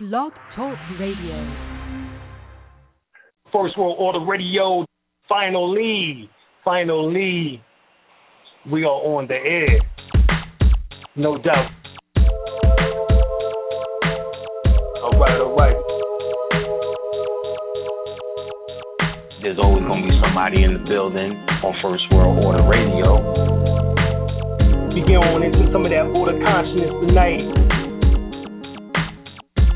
Blog Talk Radio. First World Order Radio. Finally, finally, we are on the air. No doubt. All right, all right. There's always going to be somebody in the building on First World Order Radio. We get on into some of that order consciousness tonight.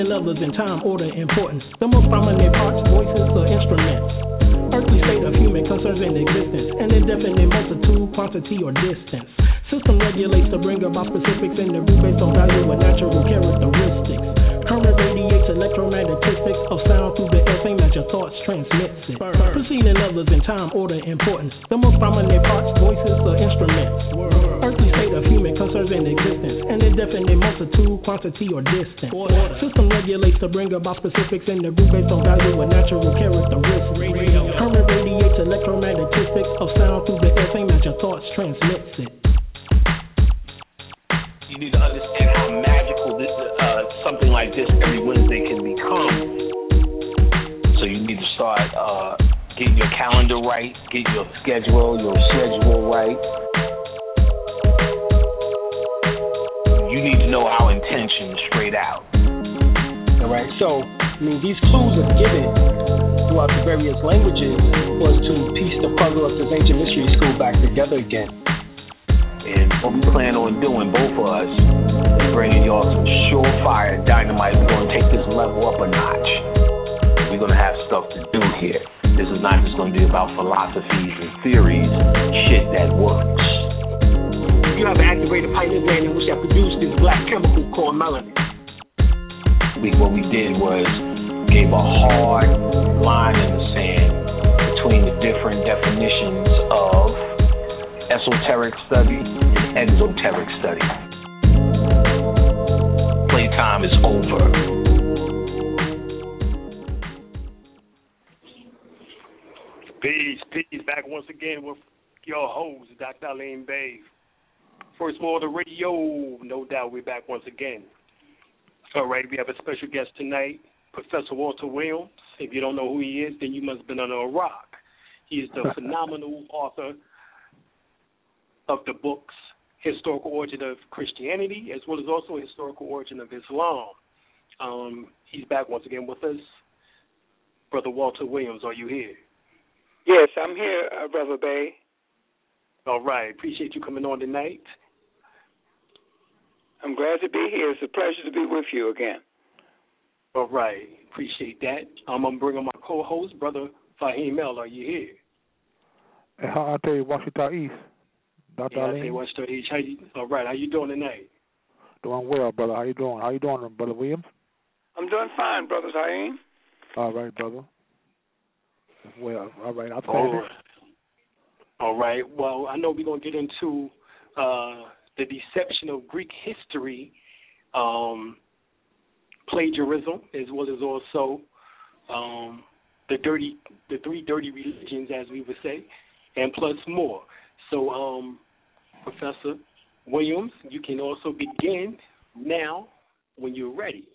proceeding levels in time, order, importance. The most prominent parts, voices, or instruments. Earthly state of human concerns in existence, an indefinite multitude, quantity, or distance. System regulates to bring about specifics in the based on value and natural characteristics. Current radiates electromagnetistics of sound through the air, same as your thoughts transmits it. Proceeding levels in time, order, importance. The most prominent parts, voices, or instruments. Earthly state of human concerns in existence, indefinite multitude, quantity, or distance. System regulates to bring about specifics in the root based on value and natural characteristics. Current radiates electromagnetistics of sound through the air, same as your thoughts transmits various languages was to piece the puzzle of this ancient mystery school back together again. Tonight, Professor Walter Williams. If you don't know who he is, then you must have been under a rock. He is the phenomenal author of the books Historical Origin of Christianity, as well as also Historical Origin of Islam. Um, he's back once again with us. Brother Walter Williams, are you here? Yes, I'm here, uh, Brother Bay. All right. Appreciate you coming on tonight. I'm glad to be here. It's a pleasure to be with you again. All right. Appreciate that. Um, I'm bringing my co-host, Brother Fahim El. Are you here? Hey, how I tell you, Washington East. Dr. Yeah, I Ali. say Washington East. How you, all right. How you doing tonight? Doing well, brother. How you doing? How you doing, brother Williams? I'm doing fine, Brother Zayn. All right, brother. Well, all right. I'll All right. All right. Well, I know we're gonna get into uh, the deception of Greek history, um, plagiarism, as well as also um, the dirty, the three dirty religions, as we would say, and plus more. So, um, Professor Williams, you can also begin now when you're ready.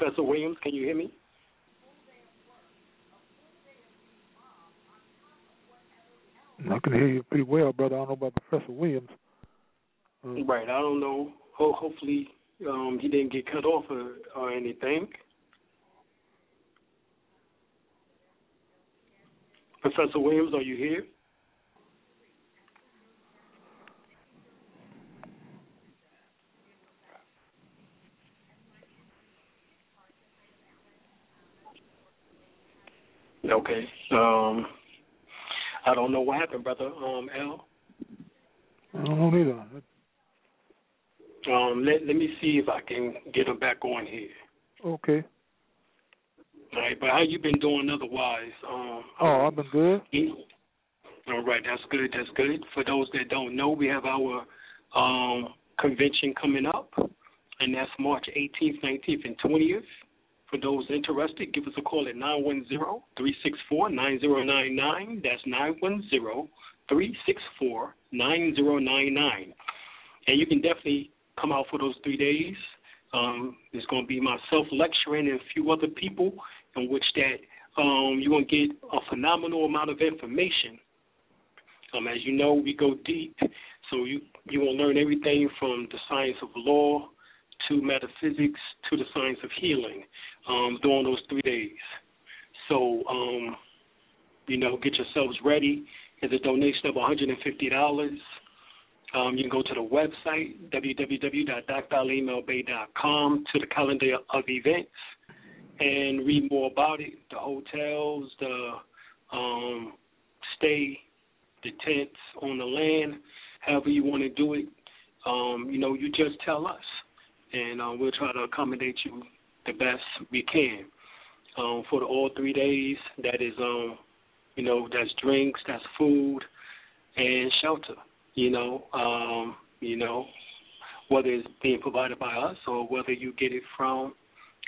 Professor Williams, can you hear me? I can hear you pretty well, brother. I don't know about Professor Williams. Uh, Right. I don't know. Ho- hopefully, um, he didn't get cut off or, or anything. Professor Williams, are you here? Okay. Um, I don't know what happened, brother. Um, L. I don't know either. Um, let let me see if I can get him back on here. Okay. All right, but how you been doing otherwise? Um, Oh, I've been good. All right, that's good. That's good. For those that don't know, we have our um, convention coming up, and that's March 18th, 19th, and 20th. For those interested, give us a call at 910-364-9099. That's 910-364-9099. And you can definitely come out for those three days. Um, there's going to be myself lecturing and a few other people in which that um, you're going to get a phenomenal amount of information. Um, as you know, we go deep, so you you will learn everything from the science of law to metaphysics to the science of healing um, during those three days. So, um, you know, get yourselves ready. It's a donation of $150. Um, you can go to the website, www.dralimelbay.com, to the calendar of events and read more about it the hotels, the um, stay, the tents on the land, however you want to do it. Um, you know, you just tell us, and uh, we'll try to accommodate you the best we can. Um, for the all three days, that is, um, you know, that's drinks, that's food, and shelter. You know, um, you know, whether it's being provided by us or whether you get it from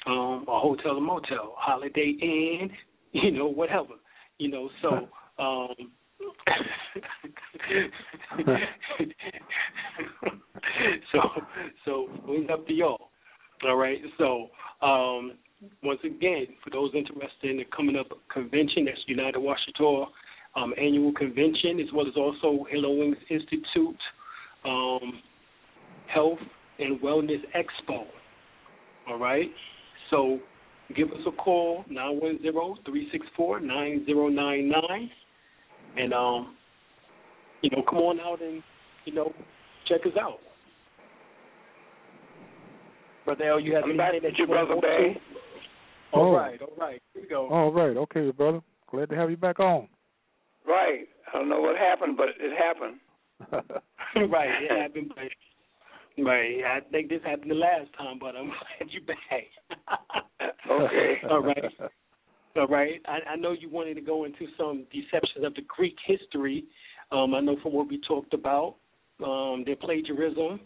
um, a hotel or motel, Holiday Inn, you know, whatever. You know, so um so so it's up to y'all. All right. So um once again, for those interested in the coming up convention, that's United Washington um, annual convention, as well as also Halo Wings Institute um, Health and Wellness Expo. All right. So give us a call, 910-364-9099. And, um, you know, come on out and, you know, check us out. Brother L, you have I'm anything that you, Brother want to. All Oh. right, all right. Here we go. All right. Okay, brother. Glad to have you back on. Right. I don't know what happened, but it happened. right, it happened. But, right, I think this happened the last time, but I'm glad you're back. Okay. All right. All right. I, I know you wanted to go into some deceptions of the Greek history. Um, I know from what we talked about, um, their plagiarism,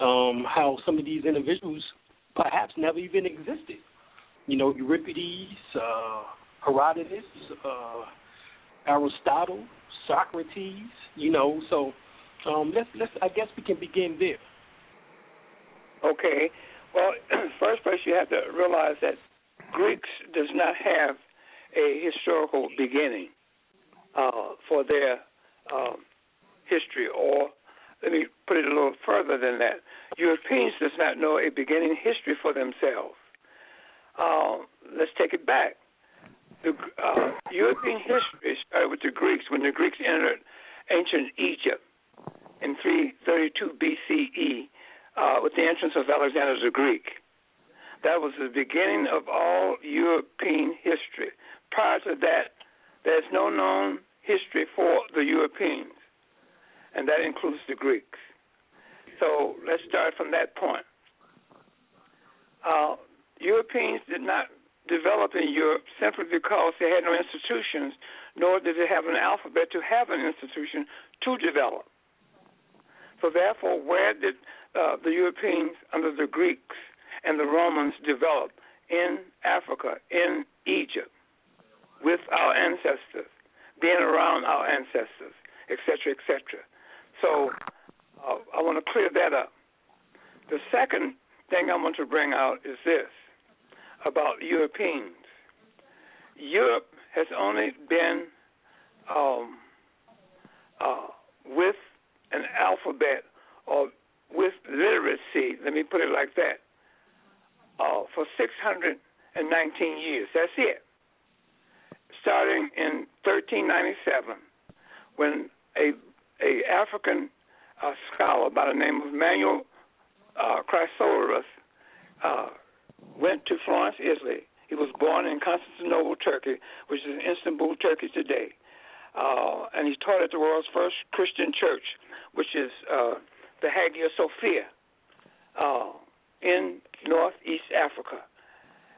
um, how some of these individuals perhaps never even existed. You know, Euripides, uh, Herodotus, uh, Aristotle, Socrates. You know, so um, let's let's. I guess we can begin there. Okay. Well, first place you have to realize that Greeks does not have a historical beginning uh, for their um, history, or let me put it a little further than that. Europeans does not know a beginning history for themselves. Uh, let's take it back. The uh, European history started with the Greeks when the Greeks entered ancient Egypt in 332 BCE uh, with the entrance of Alexander the Greek. That was the beginning of all European history. Prior to that, there's no known history for the Europeans, and that includes the Greeks. So let's start from that point. Uh, Europeans did not develop in Europe simply because they had no institutions, nor did they have an alphabet to have an institution to develop. So therefore, where did uh, the Europeans under the Greeks and the Romans develop? In Africa, in Egypt, with our ancestors, being around our ancestors, etc., etc. So uh, I want to clear that up. The second thing I want to bring out is this about Europeans. Europe has only been um, uh, with an alphabet or with literacy, let me put it like that, uh, for 619 years. That's it. Starting in 1397, when a a African uh, scholar by the name of Manuel uh, uh, went to Florence, Italy, He was born in Constantinople, Turkey, which is Istanbul, Turkey today. Uh, and he taught at the world's first Christian church, which is uh, the Hagia Sophia uh, in northeast Africa.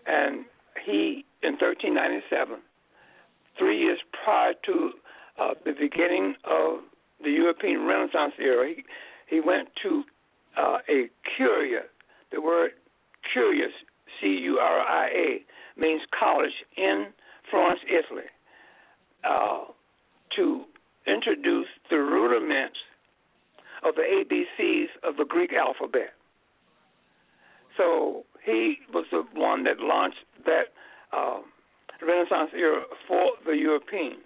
And he, in 1397, three years prior to uh, the beginning of the European Renaissance era, he, he went to uh, a curia. The word curious, C U R I A, means college in Florence, Italy, uh, to introduce the rudiments of the ABCs of the Greek alphabet. So he was the one that launched that uh, Renaissance era for the Europeans.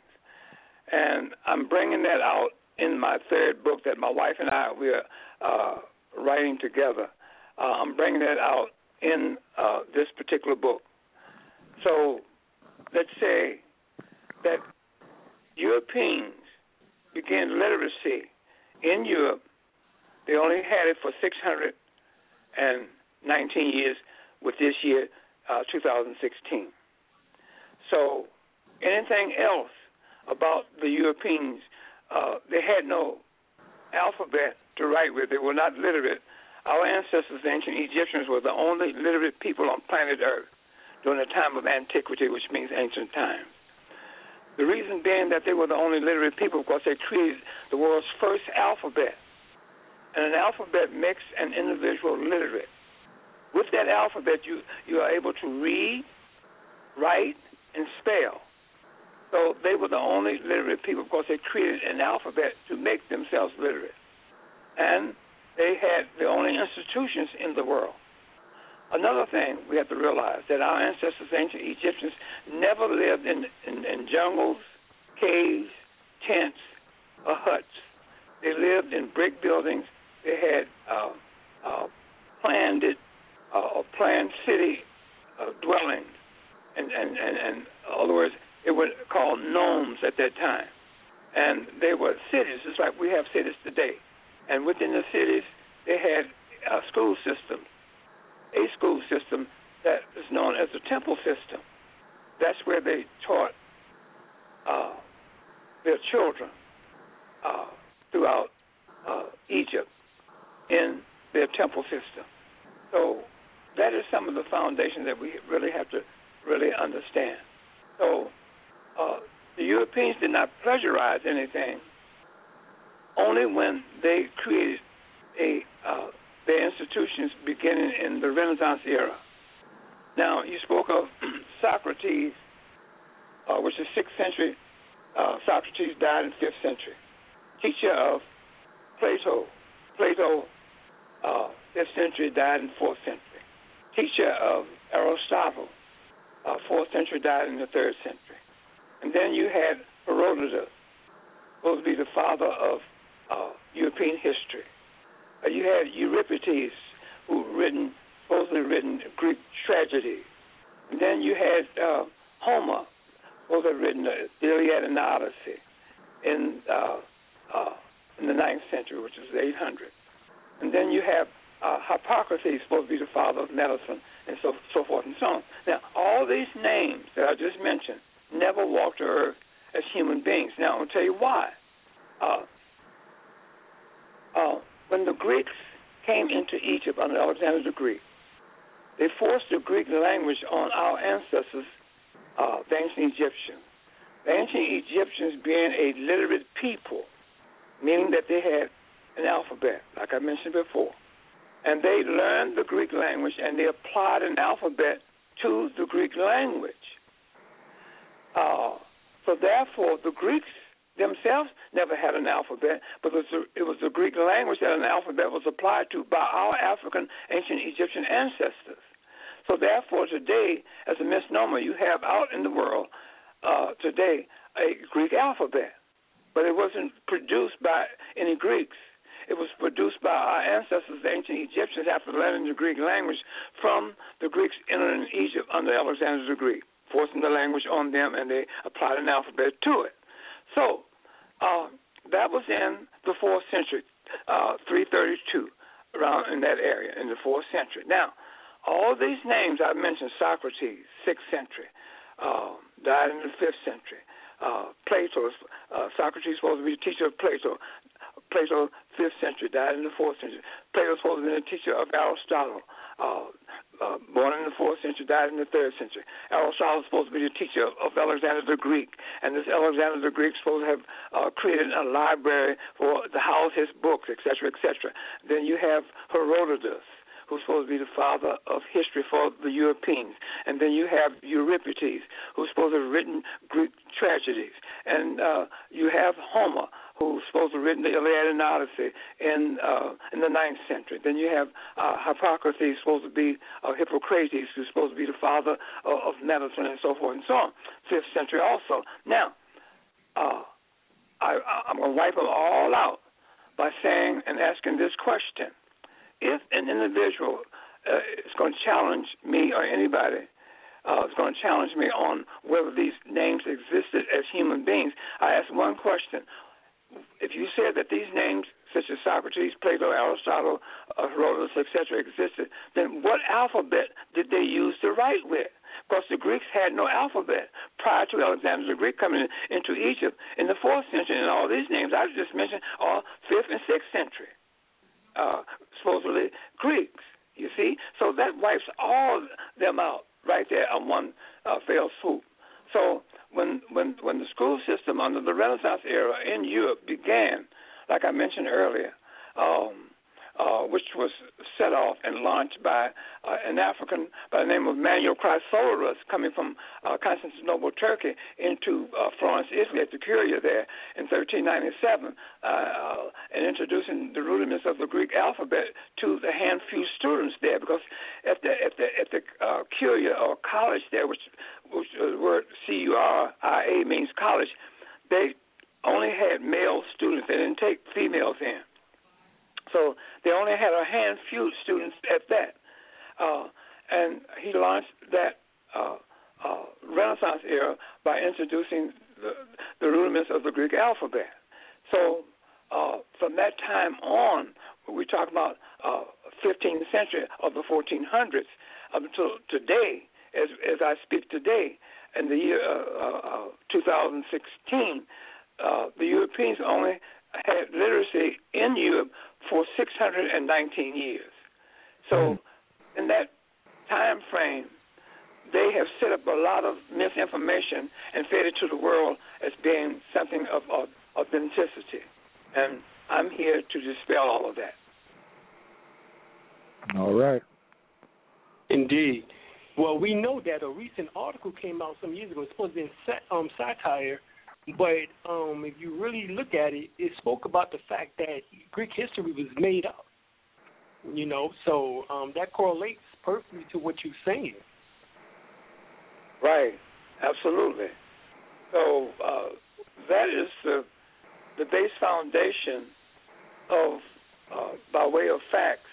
And I'm bringing that out in my third book that my wife and I we are uh, writing together. Uh, I'm bringing that out in uh, this particular book. So let's say that Europeans began literacy in Europe. They only had it for 619 years, with this year, uh, 2016. So anything else about the Europeans, uh, they had no alphabet to write with. They were not literate. Our ancestors, the ancient Egyptians, were the only literate people on planet Earth during the time of antiquity, which means ancient times. The reason being that they were the only literate people because they created the world's first alphabet. And an alphabet makes an individual literate. With that alphabet, you, you are able to read, write, and spell. So they were the only literate people because they created an alphabet to make themselves literate. And they had the only institutions in the world. Another thing we have to realize that our ancestors, ancient Egyptians, never lived in, in, in jungles, caves, tents, or huts. They lived in brick buildings. They had uh, uh, planned it, uh, planned city uh, dwellings, and, and, and, and in other words, it was called nomes at that time, and they were cities, just like we have cities today. And within the cities, they had a school system a school system that is known as the temple system. That's where they taught uh, their children uh, throughout uh, Egypt in their temple system. So that is some of the foundation that we really have to really understand. So the Europeans did not pleasurize anything only when they created a uh, their institutions beginning in the Renaissance era. Now, you spoke of Socrates, uh, which is 6th century. Uh, Socrates died in 5th century. Teacher of Plato. Plato, uh, 5th century, died in 4th century. Teacher of Aristotle, uh, 4th century, died in the 3rd century. And then you had Herodotus, supposed to be the father of uh, European history. Uh, you had Euripides, who written supposedly written Greek tragedy. And then you had uh, Homer, supposedly written the Iliad and the Odyssey in uh, uh, in the ninth century, which is 800. And then you have uh, Hippocrates, supposed to be the father of medicine, and so so forth and so on. Now, all these names that I just mentioned never walked the earth as human beings. Now, I'll tell you why. Uh, uh, when the Greeks came into Egypt under Alexander the Great, they forced the Greek language on our ancestors, uh, the ancient Egyptians. The ancient Egyptians being a literate people, meaning that they had an alphabet, like I mentioned before. And they learned the Greek language and they applied an alphabet to the Greek language. Uh, so therefore, the Greeks themselves never had an alphabet, but it was, the, Greek language that an alphabet was applied to by our African ancient Egyptian ancestors. So therefore, today, as a misnomer, you have out in the world uh, today a Greek alphabet, but it wasn't produced by any Greeks. It was produced by our ancestors, the ancient Egyptians, after learning the Greek language from the Greeks entering Egypt under Alexander the Great, forcing the language on them, and they applied an alphabet to it. So uh, that was in the fourth century, uh, 332, around in that area in the fourth century. Now, all these names I mentioned Socrates, sixth century, uh, died in the fifth century. Uh, Plato, uh, Socrates supposed to be the teacher of Plato. Plato, fifth century, died in the fourth century. Plato was supposed to be the teacher of Aristotle. Uh, uh, born in the fourth century, died in the third century. Aristotle was supposed to be the teacher of Alexander the Greek, and this Alexander the Greek supposed to have uh, created a library for to house his books, etc., etc. Then you have Herodotus, who's supposed to be the father of history for the Europeans. And then you have Euripides, who's supposed to have written Greek tragedies. And uh, you have Homer, who's supposed to have written the Iliad and Odyssey in uh, in the ninth century. Then you have uh, Hippocrates, supposed to be uh, Hippocrates, who's supposed to be the father of, of medicine and so forth and so on. Fifth century also. Now, uh, I, I'm going to wipe them all out by saying and asking this question: If an individual uh, is going to challenge me or anybody uh, is going to challenge me on whether these names existed as human beings, I ask one question if you said that these names, such as Socrates, Plato, Aristotle, uh, Herodotus, etc., existed, then what alphabet did they use to write with? Because the Greeks had no alphabet prior to Alexander the Greek coming into Egypt in the fourth century, and all these names I just mentioned are fifth and sixth century, uh, supposedly Greeks. You see, so that wipes all them out right there on one uh, fell swoop. So when when when the school system under the Renaissance era in Europe began, like I mentioned earlier, um, uh, which was set off and launched by uh, an African by the name of Manuel Chrysoloras, coming from uh, Constantinople, Turkey, into uh, Florence, Italy, at the Curia there in 1397, uh, and introducing the rudiments of the Greek alphabet to the hand few students there, because at the at the at the Curia or college there, which which the word C U R I A means college, they only had male students. They didn't take females in. So they only had a hand few students at that. Uh, and he launched that uh, uh, Renaissance era by introducing the, the rudiments of the Greek alphabet. So uh, from that time on, we talk about uh, 15th century of the 1400s up until today, as, as I speak today, in the year uh, uh, 2016, uh, the Europeans only had literacy in Europe for 619 years. So, mm. in that time frame, they have set up a lot of misinformation and fed it to the world as being something of, of authenticity. And I'm here to dispel all of that. All right. Indeed. Well, we know that a recent article came out some years ago. It's supposed to be in um, satire but um, if you really look at it, it spoke about the fact that Greek history was made up. You know, so um, that correlates perfectly to what you're saying. Right. Absolutely. So uh, that is the the base foundation of, uh, by way of facts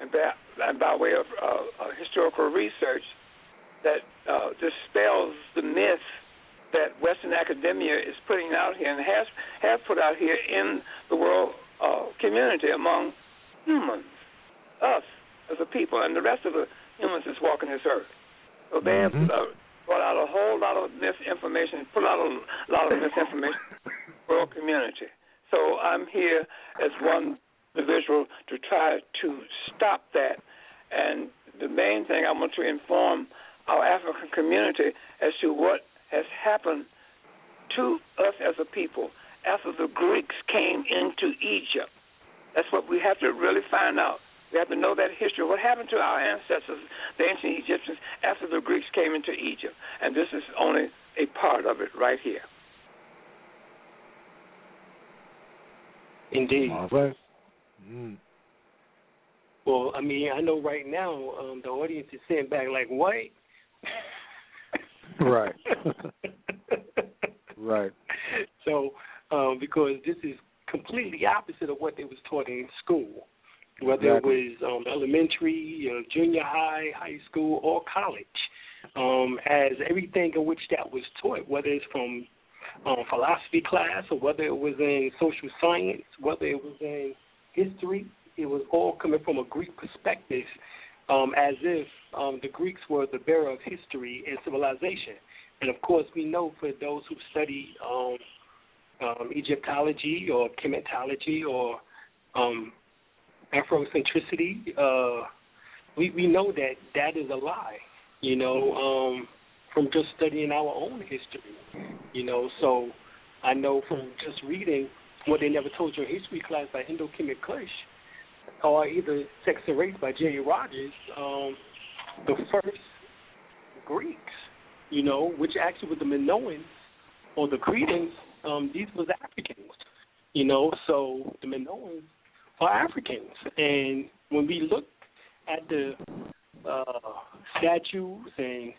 and by, and by way of uh, historical research, that uh, dispels the myth that Western academia is putting out here and has has put out here in the world uh, community among humans, us as a people, and the rest of the humans that's walking this earth. So they have mm-hmm. uh, brought out a whole lot of misinformation, put out a lot of misinformation in the world community. So I'm here as one individual to try to stop that. And the main thing I want to inform our African community as to what has happened to us as a people after the Greeks came into Egypt. That's what we have to really find out. We have to know that history. What happened to our ancestors, the ancient Egyptians, after the Greeks came into Egypt? And this is only a part of it right here. Indeed. All right. Mm. Well, I mean, I know right now um, the audience is sitting back like, what? Right. right. So, um, because this is completely opposite of what they was taught in school, whether exactly. it was um, elementary, uh, junior high, high school, or college, um, as everything in which that was taught, whether it's from um, philosophy class or whether it was in social science, whether it was in history, it was all coming from a Greek perspective um, as if um, the Greeks were the bearer of history and civilization. And of course, we know for those who study um, um, Egyptology or Kemetology or um, Afrocentricity, uh, we we know that that is a lie. You know, um, from just studying our own history. You know, so I know from just reading what they never told you in history class by Indus Khamit Kush, or either Sex and Race by Jerry Rogers, um, the first Greeks, you know, which actually were the Minoans or the Cretans, um, these was Africans, you know, so the Minoans are Africans. And when we look at the uh, statues and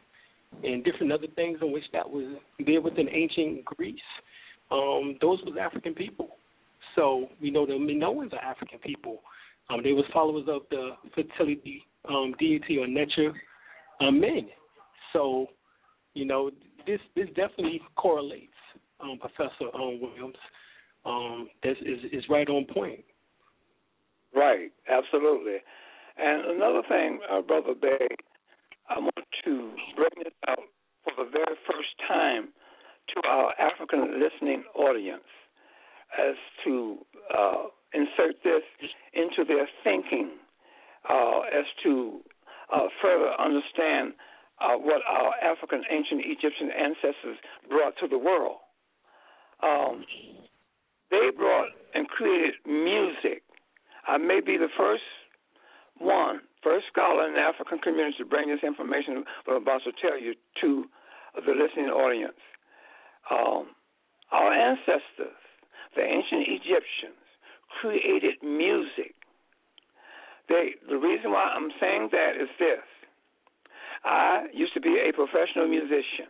and different other things in which that was there within ancient Greece, um, those was African people. So we know the Minoans are African people. Um, they was followers of the fertility um, deity or nature um, men. So, you know, this this definitely correlates, um, Professor um, Williams. Um, this is is right on point. Right, absolutely. And another thing, uh, Brother Bay, I want to bring this out for the very first time to our African listening audience as to uh, insert this into their thinking uh, as to uh, further understand uh, what our African ancient Egyptian ancestors brought to the world. Um, they brought and created music. I may be the first one, first scholar in the African community to bring this information what I'm about to tell you to the listening audience. Um, our ancestors, the ancient Egyptians, created music. They, the reason why I'm saying that is this. I used to be a professional musician,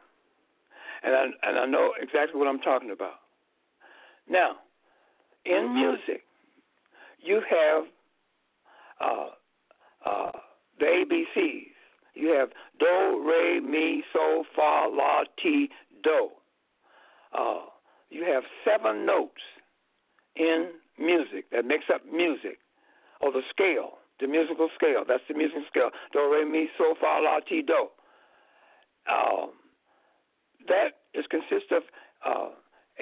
and I, and I know exactly what I'm talking about. Now, in music, you have uh, uh, the ABCs. You have do, re, mi, so, fa, la, ti, do. Uh, you have seven notes in music that makes up music, or the scale, the musical scale. That's the musical scale. Do, re, mi, so, fa, la, ti, do. Um, that is consists of uh,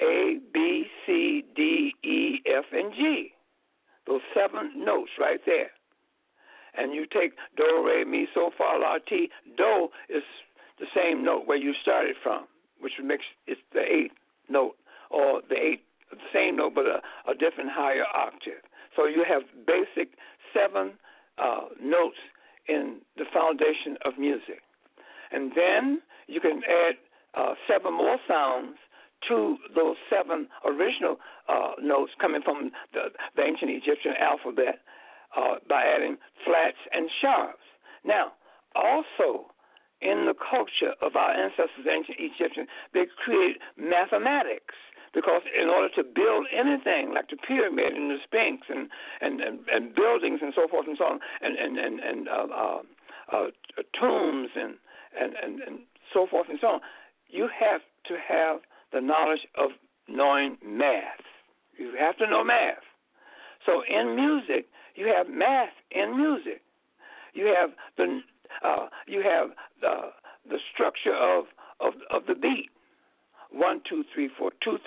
A, B, C, D, E, F, and G. Those seven notes right there. And you take do, re, mi, so, fa, la, ti. Do is the same note where you started from, which makes it's the eighth note or the eighth same note but a, a different higher octave. So you have basic seven uh, notes in the foundation of music. And then you can add uh, seven more sounds to those seven original uh, notes coming from the, the ancient Egyptian alphabet uh, by adding flats and sharps. Now, also in the culture of our ancestors, ancient Egyptians, they created mathematics because in order to build anything like the pyramid and the Sphinx and and, and, and buildings and so forth and so on and and and, and uh, uh, uh, tombs and, and and and so forth and so on, you have to have the knowledge of knowing math. You have to know math. So in music, you have math in music. You have the uh, you have the the structure of of of the beat one, two, three, four, two,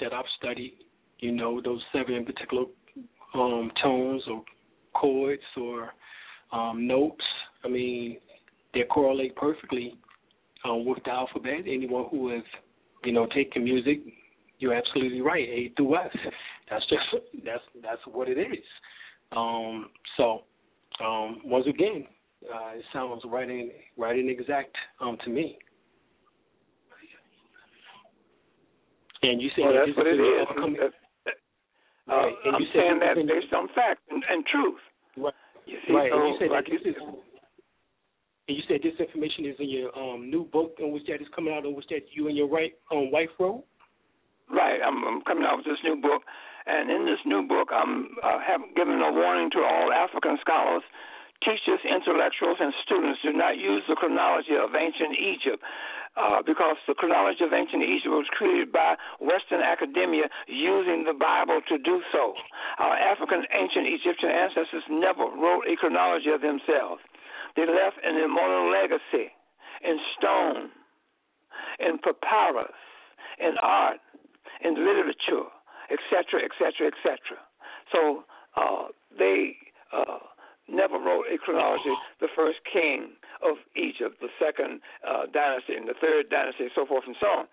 that I've studied. You know, those seven particular um, tones or chords or um, notes. I mean, they correlate perfectly um, with the alphabet. Anyone who has, you know, taken music, you're absolutely right. A through F. That's just that's that's what it is. Um, so um, once again, uh, it sounds right in right in exact um, to me. And you said well, that's what it is. Uh, right. and I'm you saying that there's some fact and, and truth. Right. You see, right. So, and you said like that this is, and you said this information is in your um, new book, in which that is coming out, in which that you and your right um, wife wrote. Right. I'm, I'm coming out with this new book, and in this new book, I'm uh, have given a warning to all African scholars, teachers, intellectuals, and students do not use the chronology of ancient Egypt. Uh, because the chronology of ancient Egypt was created by Western academia using the Bible to do so. Our African ancient Egyptian ancestors never wrote a chronology of themselves. They left an immortal legacy in stone, in papyrus, in art, in literature, etc., etc., etc. So uh, they uh, never wrote a chronology. The first king of Egypt, the second uh, dynasty, and the third dynasty, and so forth and so on.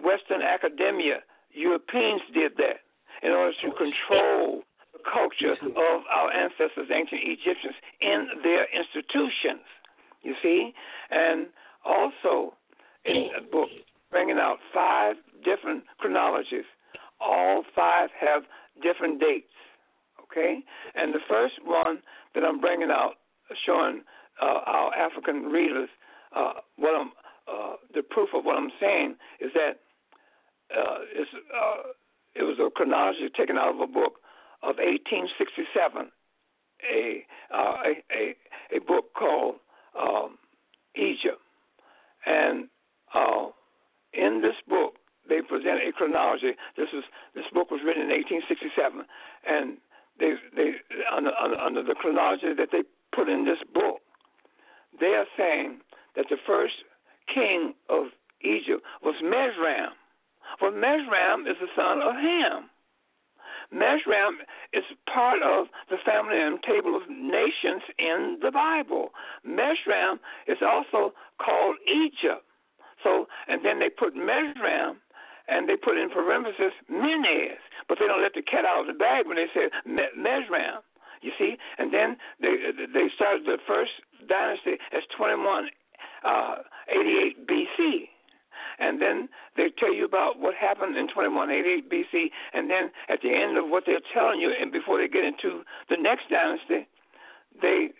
Western academia, Europeans did that in order to control the culture of our ancestors, ancient Egyptians, in their institutions. You see, and also in a book bringing out five different chronologies all five have different dates. Okay, and the first one that I'm bringing out, showing uh, our African readers uh, what I'm, uh, the proof of what I'm saying is that uh, uh, it was a chronology taken out of a book of 1867, a uh, a, a a book called um, Egypt, and in this book they present a chronology. This is this book was written in 1867, and they they under, under, the chronology that they put in this book, they are saying that the first king of Egypt was Mesram. Well, Mesram is the son of Ham. Mesram is part of the family and table of nations in the Bible. Mesram is also called Egypt. So, and then they put Mesram and they put in parenthesis Menes, but they don't let the cat out of the bag when they say Mesram. You see, and then they they started the first dynasty as 21 uh, 88 BC. And then they tell you about what happened in 2188 BC, and then at the end of what they're telling you, and before they get into the next dynasty, they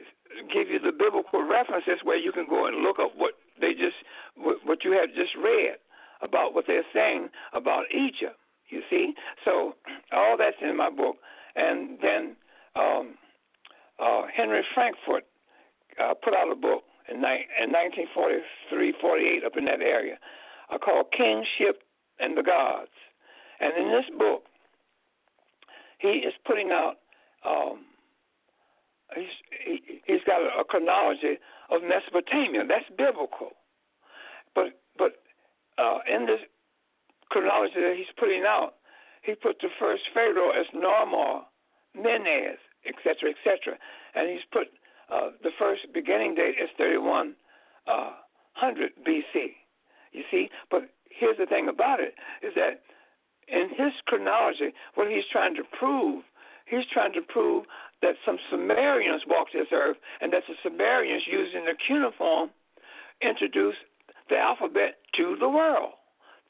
give you the biblical references where you can go and look up what they just what you have just read about what they're saying about Egypt. You see, so all that's in my book, and then um, uh, Henri Frankfort uh, put out a book in, ni- in 1943, 48, up in that area, uh, called Kingship and the Gods. And in this book, he is putting out. Um, he's he, he's got a, a chronology of Mesopotamia. That's biblical, but but uh, in this chronology that he's putting out, he put the first pharaoh as Narmer, Menes, etc., etc., and he's put uh, the first beginning date as 3100 uh, BC. You see, but here's the thing about it is that in his chronology, what he's trying to prove, he's trying to prove that some Sumerians walked this earth, and that the Sumerians, using the cuneiform, introduced the alphabet to the world,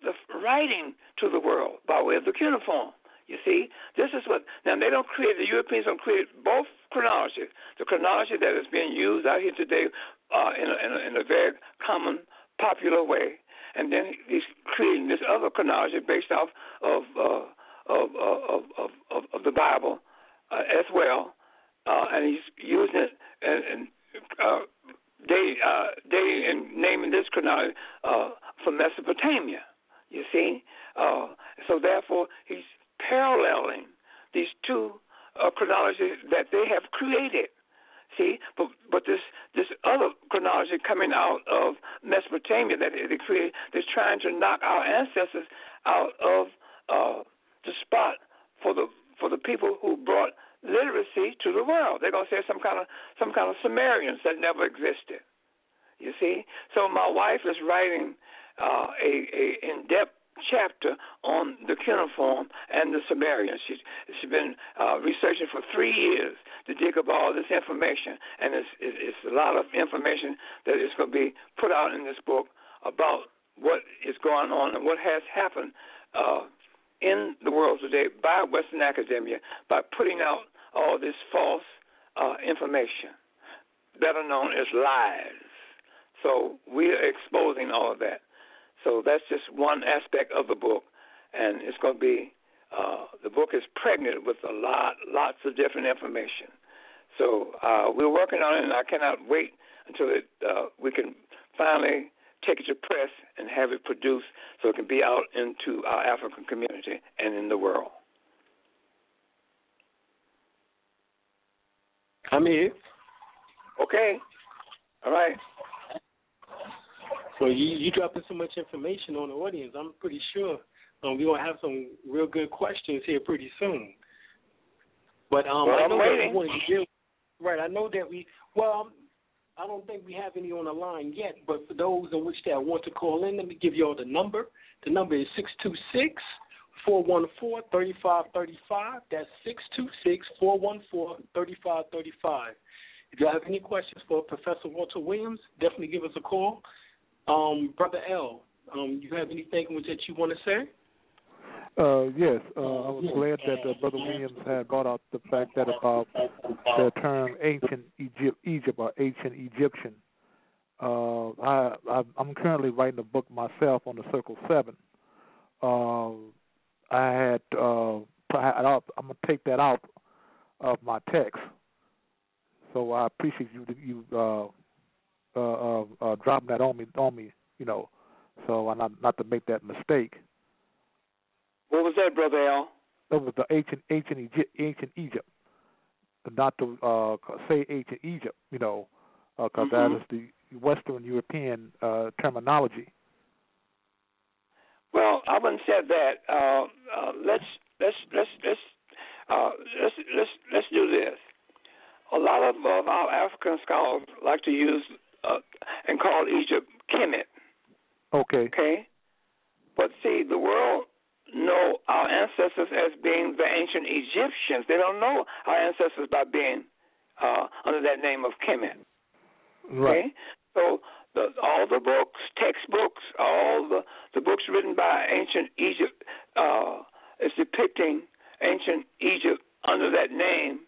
the writing to the world by way of the cuneiform. You see, this is what now they don't create. The Europeans don't create both chronologies. The chronology that is being used out here today uh, in, a, in, a, in a very common, popular way, and then he's creating this other chronology based off of uh, of, of, of, of, of the Bible uh, as well, uh, and he's using it and, and uh, they uh, they naming this chronology uh, from Mesopotamia. You see, uh, so therefore he's paralleling these two uh, chronologies that they have created. See, but but this this other chronology coming out of Mesopotamia that they created, they're trying to knock our ancestors out of uh, the spot for the for the people who brought literacy to the world. They're gonna say some kind of some kind of Sumerians that never existed. You see, so my wife is writing uh, a, a in depth chapter on the cuneiform and the Sumerians. She's, she's been uh, researching for three years to dig up all this information, and it's, it's a lot of information that is going to be put out in this book about what is going on and what has happened uh, in the world today by Western academia by putting out all this false uh, information, better known as lies. So we are exposing all of that. So that's just one aspect of the book, and it's going to be uh, the book is pregnant with a lot, lots of different information. So uh, we're working on it, and I cannot wait until it, uh, we can finally take it to press and have it produced so it can be out into our African community and in the world. I'm here. Okay. All right. Well, you you dropping so much information on the audience. I'm pretty sure um, we're gonna have some real good questions here pretty soon. But um, well, I know that we wanted to deal. Right, I know that we. Well, I don't think we have any on the line yet. But for those in which that want to call in, let me give you all the number. The number is six two six four one four thirty five thirty five. Six two six four one four thirty five thirty five. If you have any questions for Professor Walter Williams, definitely give us a call. Um, Brother L, um, you have anything that you want to say? Uh, yes, uh, I was glad that uh, Brother Williams had brought out the fact that about the term ancient Egypt, Egypt or ancient Egyptian. Uh, I, I, I'm currently writing a book myself on the Circle Seven. Uh, I had uh, I'm gonna take that out of my text So I appreciate you you uh, uh, uh, uh, dropping that on me on me. You know, so I not not to make that mistake. What was that, brother Al? That was the ancient ancient Egypt, ancient Egypt. Not to uh, say ancient Egypt, you know, because uh, mm-hmm. that is the Western European uh, terminology. Well, I wouldn't say that. Uh, uh, let's let's let's let's uh, let's let's let's do this. A lot of, of our African scholars like to use uh, and call Egypt Kemet. Okay. Okay. But see, the world know our ancestors as being the ancient Egyptians. They don't know our ancestors by being uh, under that name of Kemet. Right. Okay? So the, all the books, textbooks, all the, the books written by ancient Egypt uh, is depicting ancient Egypt under that name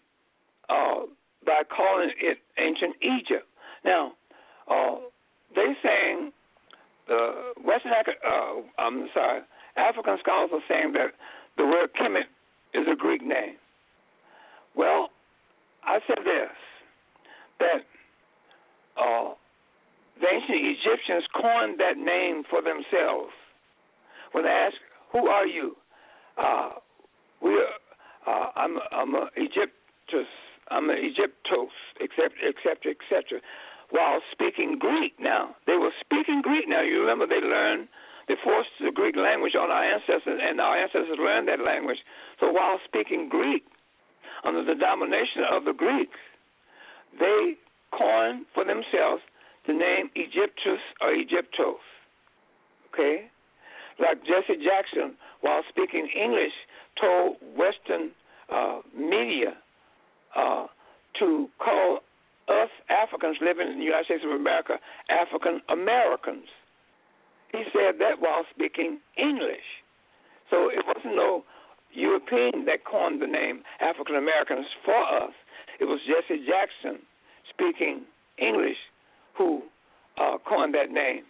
uh, by calling it ancient Egypt. Now, uh, they saying the Western, uh, I'm sorry, African scholars are saying that the word Kemet is a Greek name. Well, I said this that uh, the ancient Egyptians coined that name for themselves. When they ask, "Who are you?" Uh, we. Uh, I'm. I'm a Egyptus. I'm an Egyptos, etc., etc., etc. While speaking Greek, now they were speaking Greek. Now you remember they learned, they forced the Greek language on our ancestors, and our ancestors learned that language. So while speaking Greek, under the domination of the Greeks, they coined for themselves the name Egyptus or Egyptos. Okay? Like Jesse Jackson, while speaking English, told Western uh, media uh, to call us Africans living in the United States of America African Americans. He said that while speaking English. So it wasn't no European that coined the name African Americans for us. It was Jesse Jackson speaking English who uh, coined that name,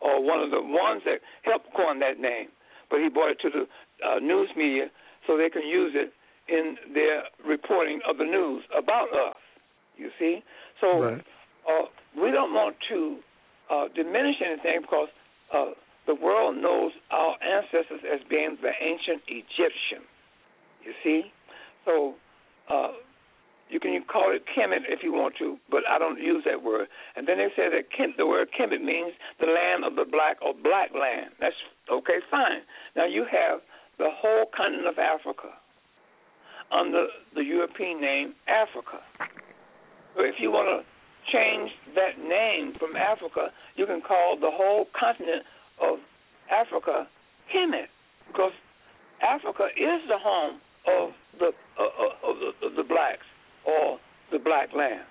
or one of the ones that helped coin that name. But he brought it to the uh, news media so they can use it in their reporting of the news about us. You see, so right. uh, we don't want to uh, diminish anything because uh, the world knows our ancestors as being the ancient Egyptian. You see, so uh, you can call it Kemet if you want to, but I don't use that word. And then they say that Kem, the word Kemet means the land of the black or black land. That's okay, fine. Now you have the whole continent of Africa under the European name Africa. So if you want to change that name from Africa, you can call the whole continent of Africa Kemet, because Africa is the home of the uh, uh of of the blacks or the black land.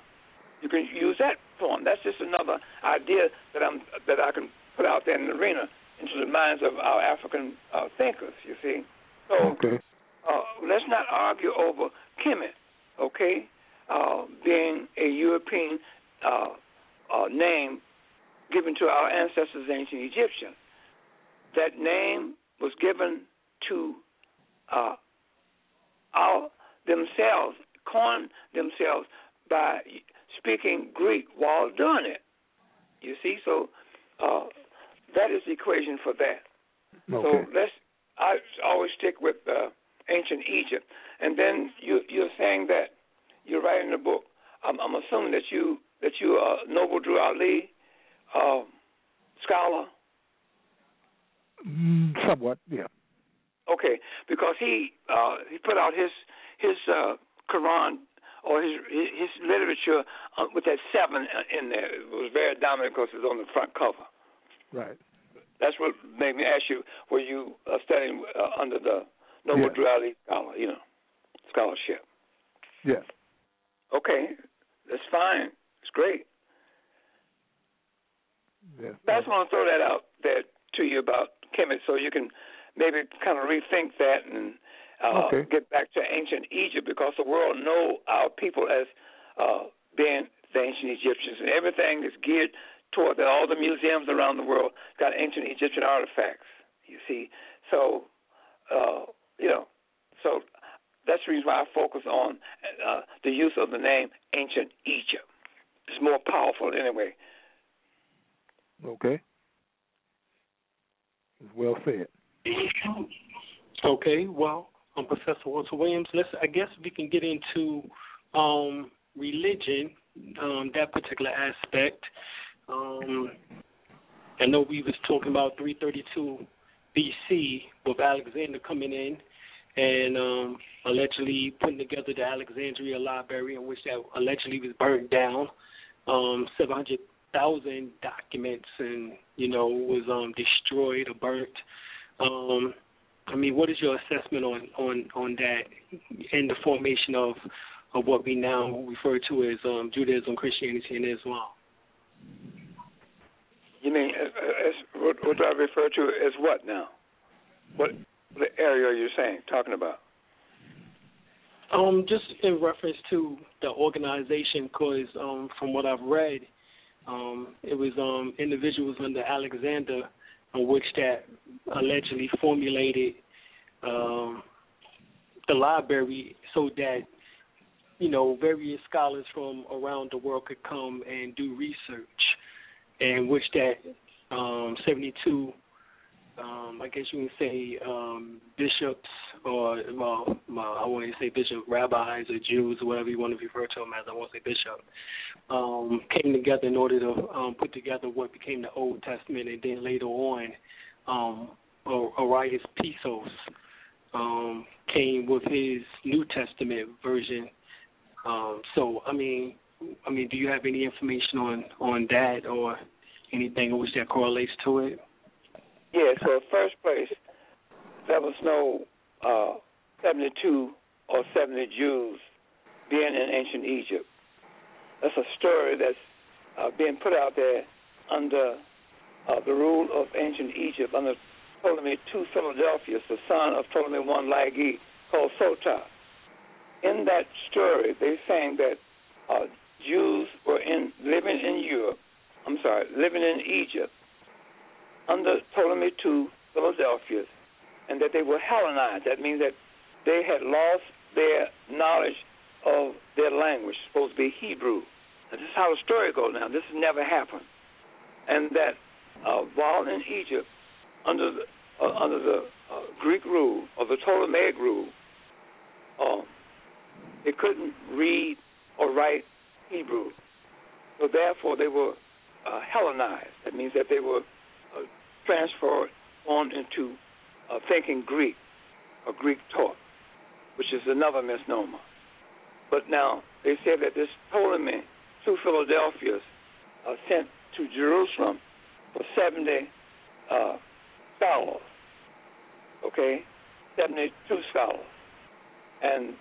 You can use that form. That's just another idea that I'm that I can put out there in the arena into the minds of our African uh, thinkers. You see, so okay. uh, let's not argue over Kemet, okay, uh, being a European uh, uh, name given to our ancestors, ancient Egyptians. That name was given to uh, our themselves coin themselves by speaking Greek while doing it. You see, so uh, that is the equation for that. Okay. So let's. I always stick with uh, ancient Egypt, and then you, you're saying that you're writing a book. I'm, I'm assuming that you that you are Noble Drew Ali uh, scholar. Mm, somewhat, yeah. Okay, because he uh, he put out his his uh, Quran or his his literature uh, with that seven in there. It was very dominant because it was on the front cover. Right. That's what made me ask you: Were you uh, studying uh, under the Noble yes. Drew scholar, you know, scholarship? Yes. Okay, that's fine. It's great. Yes. I just want to throw that out there to you about Kemet, so you can maybe kind of rethink that and uh, okay. get back to ancient Egypt because the world know our people as uh, being the ancient Egyptians, and everything is geared toward that. All the museums around the world got ancient Egyptian artifacts. You see, so uh, you know, so that's the reason why I focus on uh, the use of the name ancient Egypt. It's more powerful anyway. Okay. Well said. Okay, well, um, Professor Walter Williams, let's. I guess we can get into um, religion, um, that particular aspect. Um, I know we was talking about 332 BC with Alexander coming in and um, allegedly putting together the Alexandria Library, in which that allegedly was burned down. Um, 700,000 documents and you know was um, destroyed or burnt. Um, I mean, what is your assessment on on on that and the formation of of what we now refer to as um, Judaism, Christianity, and Islam? You mean as, as what, what do I refer to as what now? What the area are you saying talking about? Um, just in reference to the organization, because um, from what I've read, um, it was um, individuals under Alexander in which that allegedly formulated um, the library so that you know various scholars from around the world could come and do research, and which that um, 72 um, I guess you can say um, bishops or well, I want to say bishop rabbis or Jews or whatever you want to refer to them as. I won't say bishop. Um, came together in order to um, put together what became the Old Testament, and then later on, um, Arius Pisos um, came with his New Testament version. Um, so, I mean, I mean, do you have any information on on that or anything in which that correlates to it? Yeah, so first place, there was no uh, 72 or 70 Jews being in ancient Egypt. That's a story that's uh, being put out there under uh, the rule of ancient Egypt under Ptolemy II Philadelphus, the son of Ptolemy I Lagi, called Soter. In that story, they're saying that uh, Jews were in living in Europe. I'm sorry, living in Egypt under Ptolemy II Philadelphus, and that they were Hellenized. That means that they had lost their knowledge of their language, supposed to be Hebrew. And this is how the story goes now. This has never happened. And that uh, while in Egypt, under the, uh, under the uh, Greek rule or the Ptolemaic rule, um, they couldn't read or write Hebrew. So therefore, they were uh, Hellenized. That means that they were uh, transferred on into uh, thinking Greek or Greek taught, which is another misnomer. But now they say that this Ptolemy II Philadelphus uh, sent to Jerusalem for 70 uh, scholars. Okay, 72 scholars. And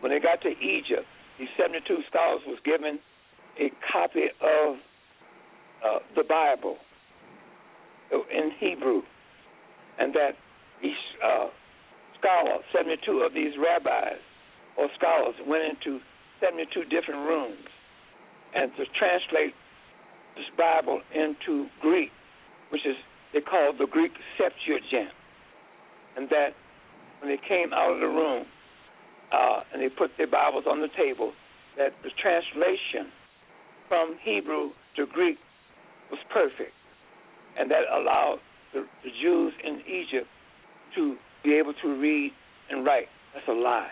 when they got to Egypt, these 72 scholars was given a copy of uh, the Bible in Hebrew, and that each uh, scholar, 72 of these rabbis or scholars, went into 72 different rooms and to translate this Bible into Greek, which is they call the Greek Septuagint, and that when they came out of the room uh, and they put their Bibles on the table, that the translation from Hebrew to Greek was perfect. And that allowed the, the Jews in Egypt to be able to read and write. That's a lie.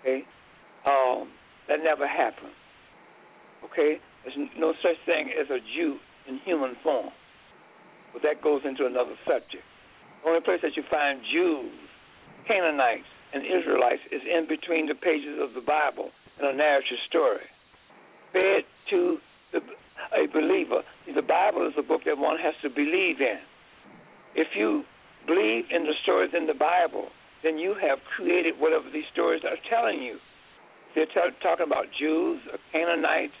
Okay, um, that never happened. Okay, there's no such thing as a Jew in human form. But that goes into another subject. The only place that you find Jews, Canaanites, and Israelites is in between the pages of the Bible in a narrative story, fed to the a believer. The Bible is a book that one has to believe in. If you believe in the stories in the Bible, then you have created whatever these stories are telling you. They're t- talking about Jews or Canaanites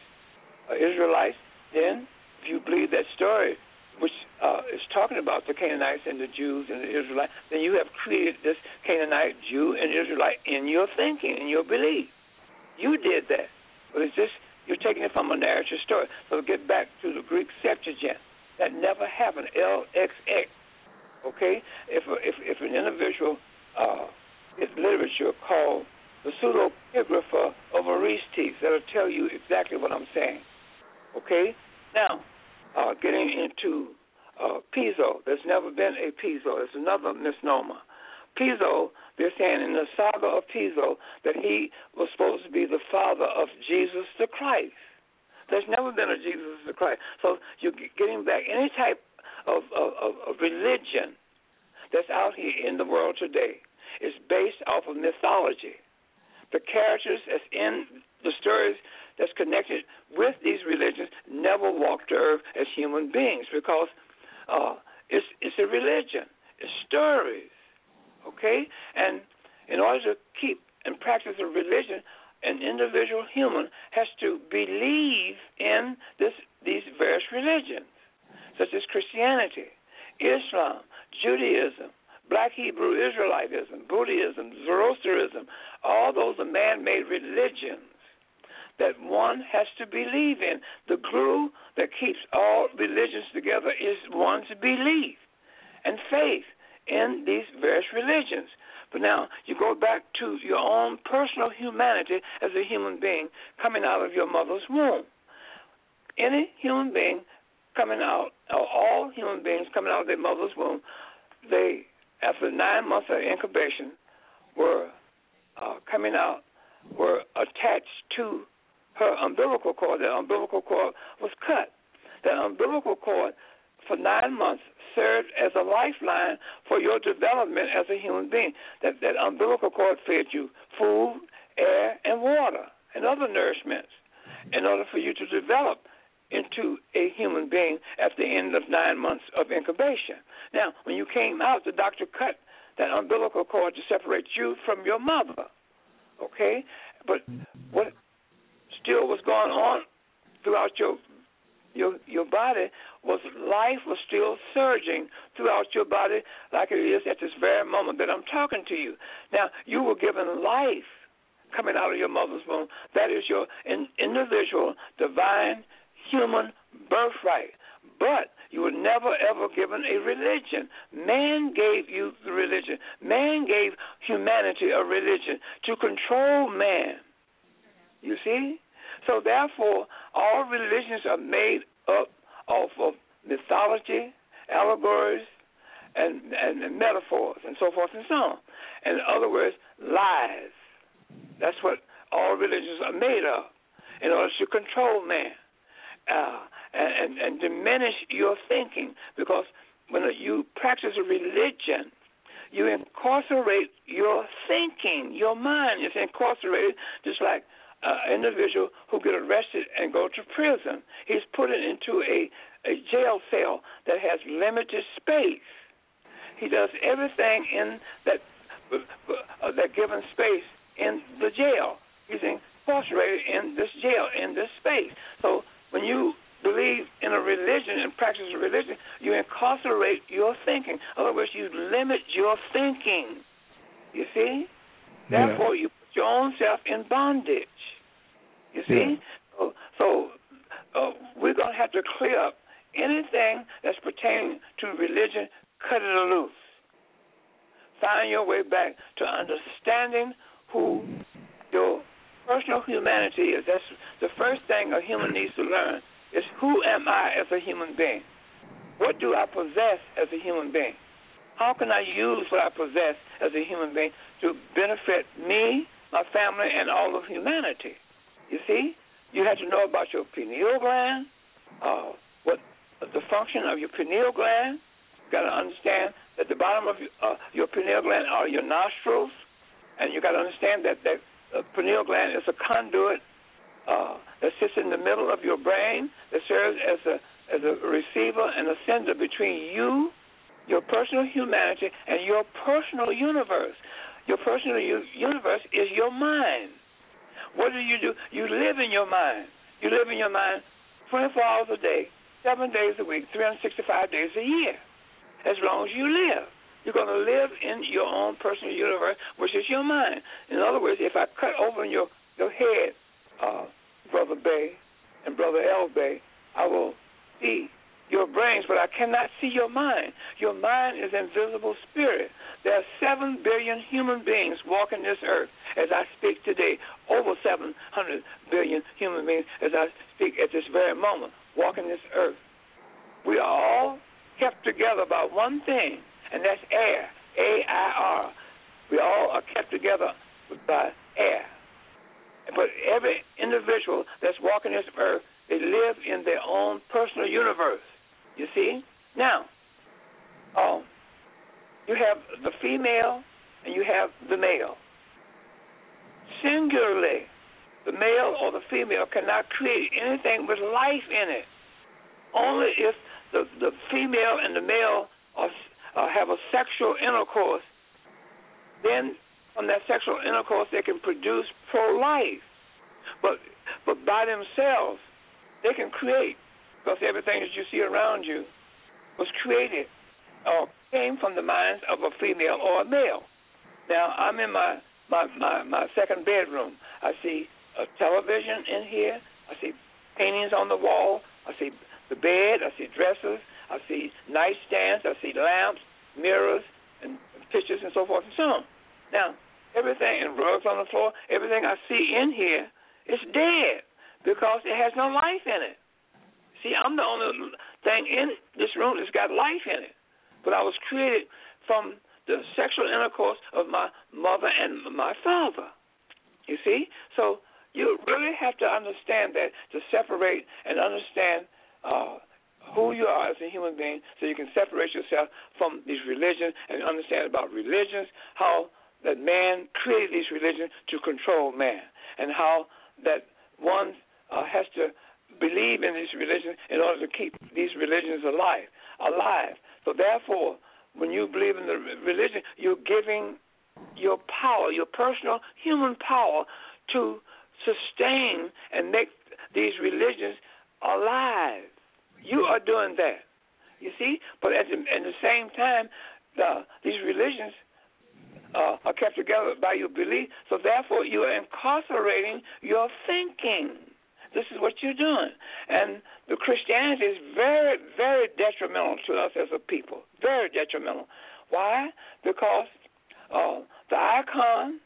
or Israelites, then if you believe that story, which uh, is talking about the Canaanites and the Jews and the Israelites, then you have created this Canaanite, Jew, and Israelite in your thinking, in your belief. You did that. But it's just you're taking it from a narrative story. So get back to the Greek Septuagint. That never happened. LXX. Okay? If if if an individual uh, literature called the pseudepigrapha of Aristeas that'll tell you exactly what I'm saying. Okay? Now, uh, getting into uh, Piso. There's never been a Piso. It's another misnomer. Piso, they're saying in the saga of Piso that he was supposed to be the father of Jesus the Christ. There's never been a Jesus the Christ. So you're getting back any type of, of, of religion that's out here in the world today is based off of mythology. The characters that's in the stories that's connected with these religions never walked the earth as human beings because uh, it's it's a religion. It's stories, okay? And in order to keep and practice a religion, an individual human has to believe in this these various religions, such as Christianity, Islam, Judaism, Black Hebrew Israelitism, Buddhism, Zoroastrianism. All those are man-made religions that one has to believe in. The glue that keeps all religions together is one's belief and faith in these various religions. But now you go back to your own personal humanity as a human being coming out of your mother's womb. Any human being coming out, all human beings coming out of their mother's womb, they, after nine months of incubation, were uh, coming out, were attached to her umbilical cord. The umbilical cord was cut. The umbilical cord for nine months served as a lifeline for your development as a human being. That that umbilical cord fed you food, air, and water, and other nourishments, in order for you to develop into a human being at the end of nine months of incubation. Now, when you came out, the doctor cut that umbilical cord to separate you from your mother. Okay, but what still was going on throughout your your your body was life was still surging throughout your body like it is at this very moment that I'm talking to you. Now you were given life coming out of your mother's womb. That is your in, individual divine human birthright. But you were never ever given a religion. Man gave you the religion. Man gave humanity a religion to control man. You see? So therefore, all religions are made up of mythology, allegories, and, and, and metaphors, and so forth and so on. In other words, lies. That's what all religions are made of, in order to control man uh, and, and, and diminish your thinking. Because when you practice a religion, you incarcerate your thinking. Your mind is incarcerated, just like uh, individual who get arrested and go to prison. He's put into a, a jail cell that has limited space. He does everything in that uh, that given space in the jail. He's incarcerated in this jail in this space. So when you believe in a religion and practice a religion, you incarcerate your thinking. In other words, you limit your thinking. You see? Yeah. Therefore, you put your own self in bondage. You see? Yeah. So, so uh, we're going to have to clear up anything that's pertaining to religion, cut it loose. Find your way back to understanding who personal humanity is. That's the first thing a human needs to learn is who am I as a human being? What do I possess as a human being? How can I use what I possess as a human being to benefit me, my family, and all of humanity? You see, you have to know about your pineal gland, uh, what the function of your pineal gland. You got to understand that the bottom of your, uh, your pineal gland are your nostrils, and you got to understand that that uh, pineal gland is a conduit uh, that sits in the middle of your brain that serves as a as a receiver and a sender between you, your personal humanity, and your personal universe. Your personal u- universe is your mind. What do you do? You live in your mind. You live in your mind 24 hours a day, seven days a week, 365 days a year, as long as you live. You're going to live in your own personal universe, which is your mind. In other words, if I cut open your, your head, uh, Brother Bay and Brother L. Bay, I will see your brains, but I cannot see your mind. Your mind is invisible spirit. There are seven billion human beings walking this earth as I speak today. Over seven hundred billion human beings as I speak at this very moment, walking this earth. We are all kept together by one thing, and that's air. A I R. We all are kept together by air. But every individual that's walking this earth, they live in their own personal universe. You see? Now, oh, you have the female and you have the male. Singularly, the male or the female cannot create anything with life in it. Only if the, the female and the male are, uh, have a sexual intercourse, then from that sexual intercourse they can produce pro life. But but by themselves they can create because everything that you see around you was created or came from the minds of a female or a male. Now I'm in my my my, my second bedroom. I see a television in here. I see paintings on the wall. I see the bed. I see dressers. I see nightstands. I see lamps, mirrors, and pictures and so forth and so on. Now everything and rugs on the floor. Everything I see in here is dead because it has no life in it. See, I'm the only thing in this room that's got life in it. But I was created from the sexual intercourse of my mother and my father. You see? So you really have to understand that to separate and understand uh, who you are as a human being so you can separate yourself from these religions and understand about religions, how that man created these religions to control man, and how that one uh, has to believe in these religions in order to keep these religions alive. Alive. So therefore, when you believe in the religion, you're giving your power, your personal human power, to sustain and make these religions alive. You are doing that. You see, but at the, at the same time, the, these religions uh, are kept together by your belief. So therefore, you are incarcerating your thinking. This is what you're doing. And the Christianity is very, very detrimental to us as a people. Very detrimental. Why? Because uh, the icon,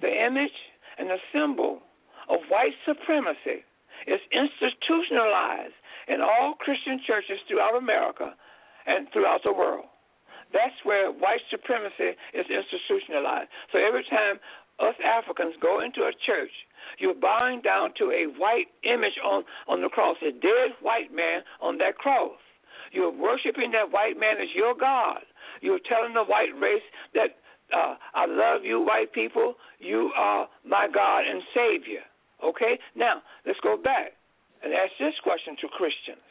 the image, and the symbol of white supremacy is institutionalized in all Christian churches throughout America and throughout the world. That's where white supremacy is institutionalized. So every time us Africans go into a church you're bowing down to a white image on, on the cross, a dead white man on that cross. You're worshiping that white man as your God. You're telling the white race that uh, I love you, white people. You are my God and Savior. Okay? Now, let's go back and ask this question to Christians.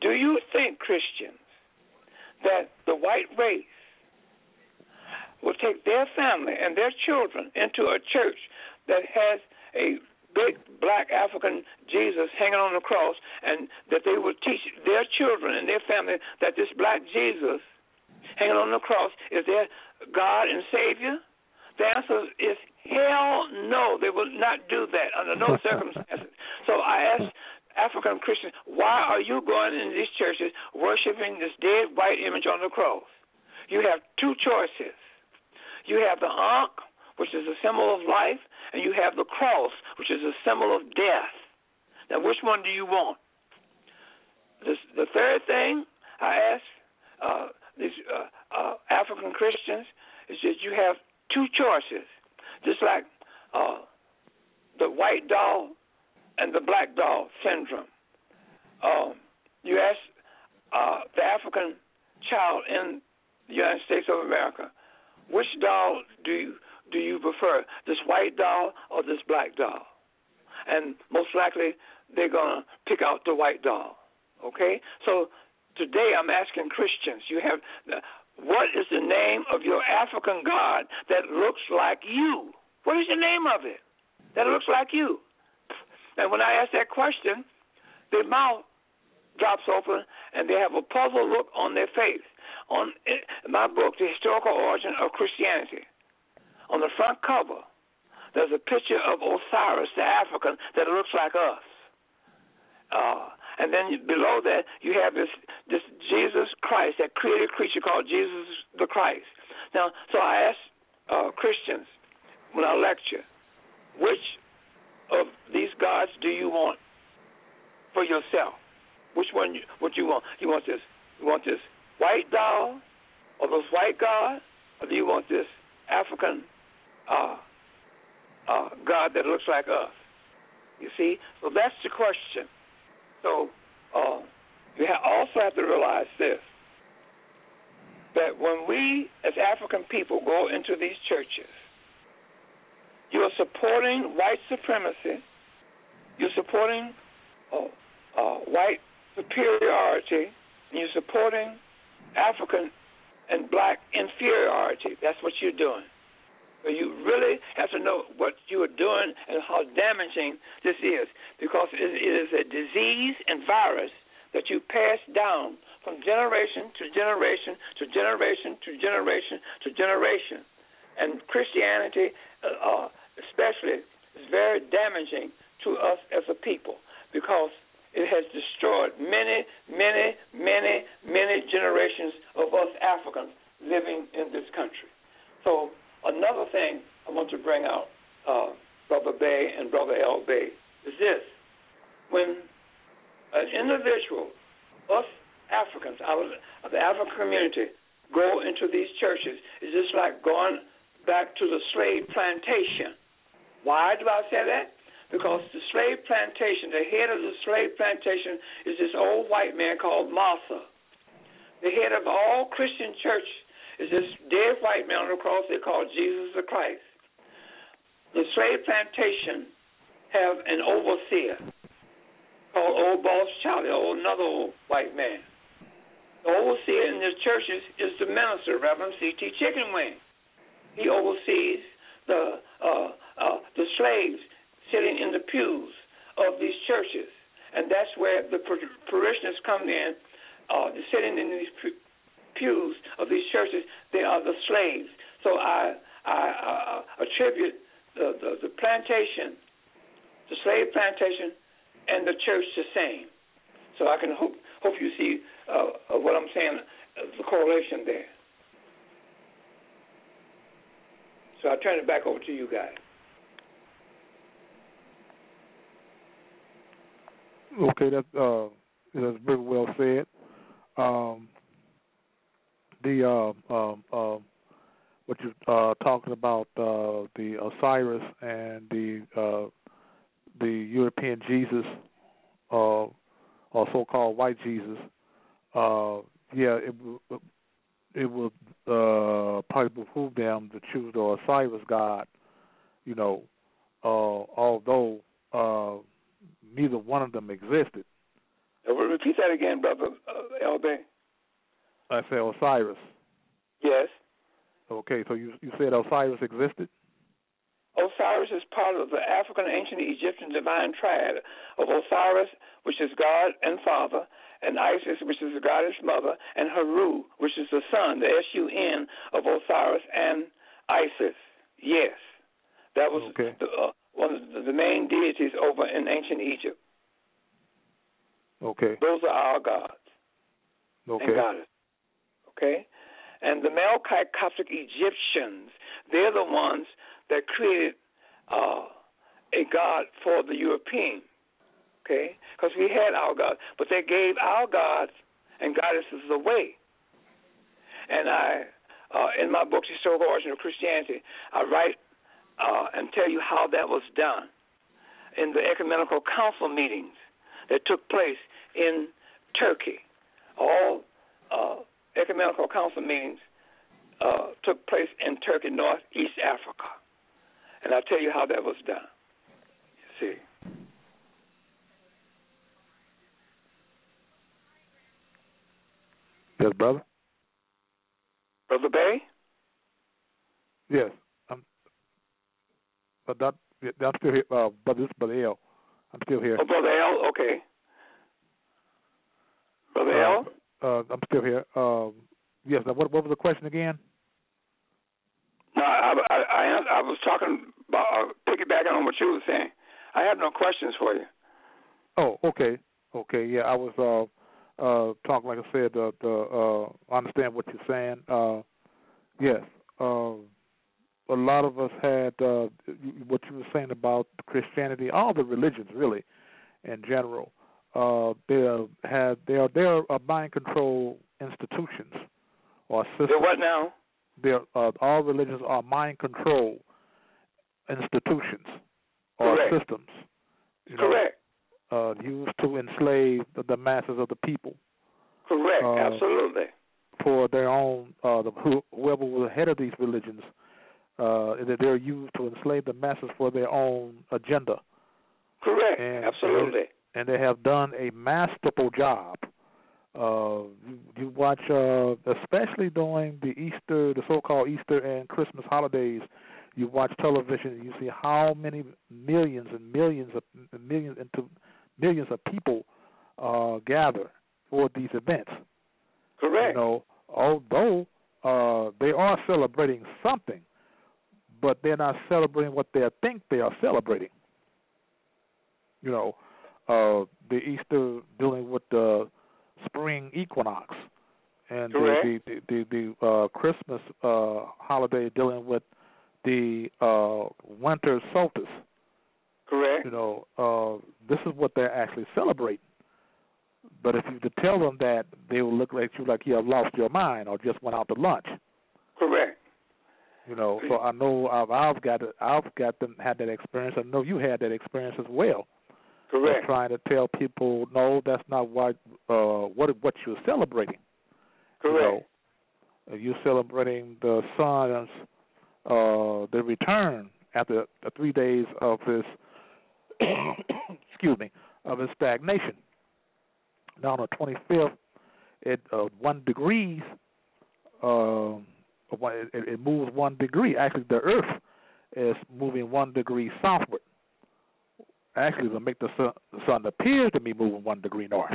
Do you think, Christians, that the white race will take their family and their children into a church that has a big black African Jesus hanging on the cross, and that they would teach their children and their family that this black Jesus hanging on the cross is their God and Savior? The answer is hell no. They will not do that under no circumstances. So I ask African Christians, why are you going in these churches worshiping this dead white image on the cross? You have two choices. You have the Ankh, which is a symbol of life, and you have the cross, which is a symbol of death. Now, which one do you want? This, the third thing I ask uh, these uh, uh, African Christians is that you have two choices, just like uh, the white doll and the black doll syndrome. Um, you ask uh, the African child in the United States of America, which doll do you do you prefer, this white doll or this black doll? And most likely they're going to pick out the white doll. Okay? So today I'm asking Christians, you have what is the name of your African god that looks like you? What is the name of it that looks like you? And when I ask that question, their mouth drops open and they have a puzzled look on their face. On my book, The Historical Origin of Christianity, on the front cover, there's a picture of Osiris, the African, that looks like us. Uh, and then below that you have this this Jesus Christ, that created creature called Jesus the Christ. Now, so I ask uh, Christians when I lecture, which of these gods do you want for yourself? Which one? You, what you want? You want this? You want this white doll, or this white god, or do you want this African uh, uh, God that looks like us? You see, so that's the question. So you also have to realize this: that when we, as African people, go into these churches, you are supporting white supremacy. You're supporting uh, uh, white superiority, and you're supporting African and black inferiority. That's what you're doing. But you really have to know what you are doing and how damaging this is, because it is a disease and virus that you pass down from generation to generation to generation to generation to generation. And Christianity, uh, uh especially, is very damaging to us as a people because it has destroyed many, many, many, many generations of us Africans living in this country. So another thing I want to bring out, uh, Brother Bay and Brother L. Bay, is this. When an individual, us Africans, out of the African community, go into these churches, it's just like going back to the slave plantation. Why do I say that? because the slave plantation, the head of the slave plantation is this old white man called Martha. The head of all Christian church is this dead white man on the cross they call Jesus the Christ. The slave plantation have an overseer called Old Boss Charlie, or another old white man. The overseer in the churches is the minister, Reverend C.T. Chickenwing. He oversees the uh, uh, the slaves sitting in the pews of these churches. And that's where the parishioners come in, uh, sitting in these pews of these churches. They are the slaves. So I, I, I attribute the, the, the plantation, the slave plantation, and the church the same. So I can hope hope you see uh, what I'm saying, uh, the correlation there. So I turn it back over to you guys. Okay, that's uh, that's very well said. Um, the uh, um, uh, what you're uh, talking about uh, the Osiris and the uh, the European Jesus, uh, or so-called white Jesus. Uh, yeah, it it would uh, probably behoove them to choose the Osiris God. You know, uh, although. Uh, neither one of them existed. Uh, repeat that again, brother uh. I said Osiris. Yes. Okay, so you you said Osiris existed. Osiris is part of the African ancient Egyptian divine triad of Osiris, which is God and Father, and Isis, which is the goddess mother, and Haru, which is the son, the S U N of Osiris and Isis. Yes, that was okay. the, uh, one of the main deities over in ancient Egypt. Okay. Those are our gods. Okay. And goddess. Okay? And the Coptic Egyptians, they're the ones that created uh, a god for the European. Okay? Because we had our gods, but they gave our gods and goddesses away. And I, uh, in my book, Historical Origin of Christianity, I write uh, and tell you how that was done in the ecumenical council meetings that took place in Turkey. All uh, ecumenical council meetings uh, took place in Turkey, Northeast Africa. And I'll tell you how that was done. You see. Yes, brother. Brother Bay? Yes. But that I'm still here. Uh, but this Brother L. I'm still here. Oh, Brother L. Okay. Brother uh, L. Uh, I'm still here. Um, yes. What, what was the question again? No, I, I, I, I was talking about uh, piggybacking on what you were saying. I have no questions for you. Oh, okay. Okay, yeah, I was uh uh talking like I said the the uh I understand what you're saying. Uh yes. Uh a lot of us had uh what you were saying about Christianity, all the religions really in general. Uh they have they are they are mind control institutions or systems. They're what now? They're uh, all religions are mind control institutions or Correct. systems. Correct. Know, uh, used to enslave the, the masses of the people Correct. Uh, Absolutely. for their own uh, the, whoever was head of these religions. Uh, that they're used to enslave the masses for their own agenda, Correct. and- Absolutely. and they have done a masterful job. Uh, you, you watch, uh, especially during the Easter, the so-called Easter and Christmas holidays. You watch television, and you see how many millions and millions of millions into millions of people uh, gather for these events. Correct. You know, although uh, they are celebrating something, but they're not celebrating what they think they are celebrating. You know, uh, the Easter dealing with the spring equinox, and the the the, the, the uh, Christmas uh, holiday dealing with the uh, winter solstice. Correct. You know, uh, this is what they're actually celebrating. But if you tell them that, they will look at you like you have lost your mind or just went out to lunch. Correct. You know, so I know I've I've got I've got them had that experience. I know you had that experience as well. Correct. trying to tell people, no, that's not what uh what what you're celebrating. You Correct. know, you're celebrating the sun's uh the return after the three days of this excuse me of his stagnation. Now on the twenty fifth, it uh, one degrees. Um, it, it moves one degree. Actually, the Earth is moving one degree southward. Actually, to make the sun, the sun appear to be moving one degree north.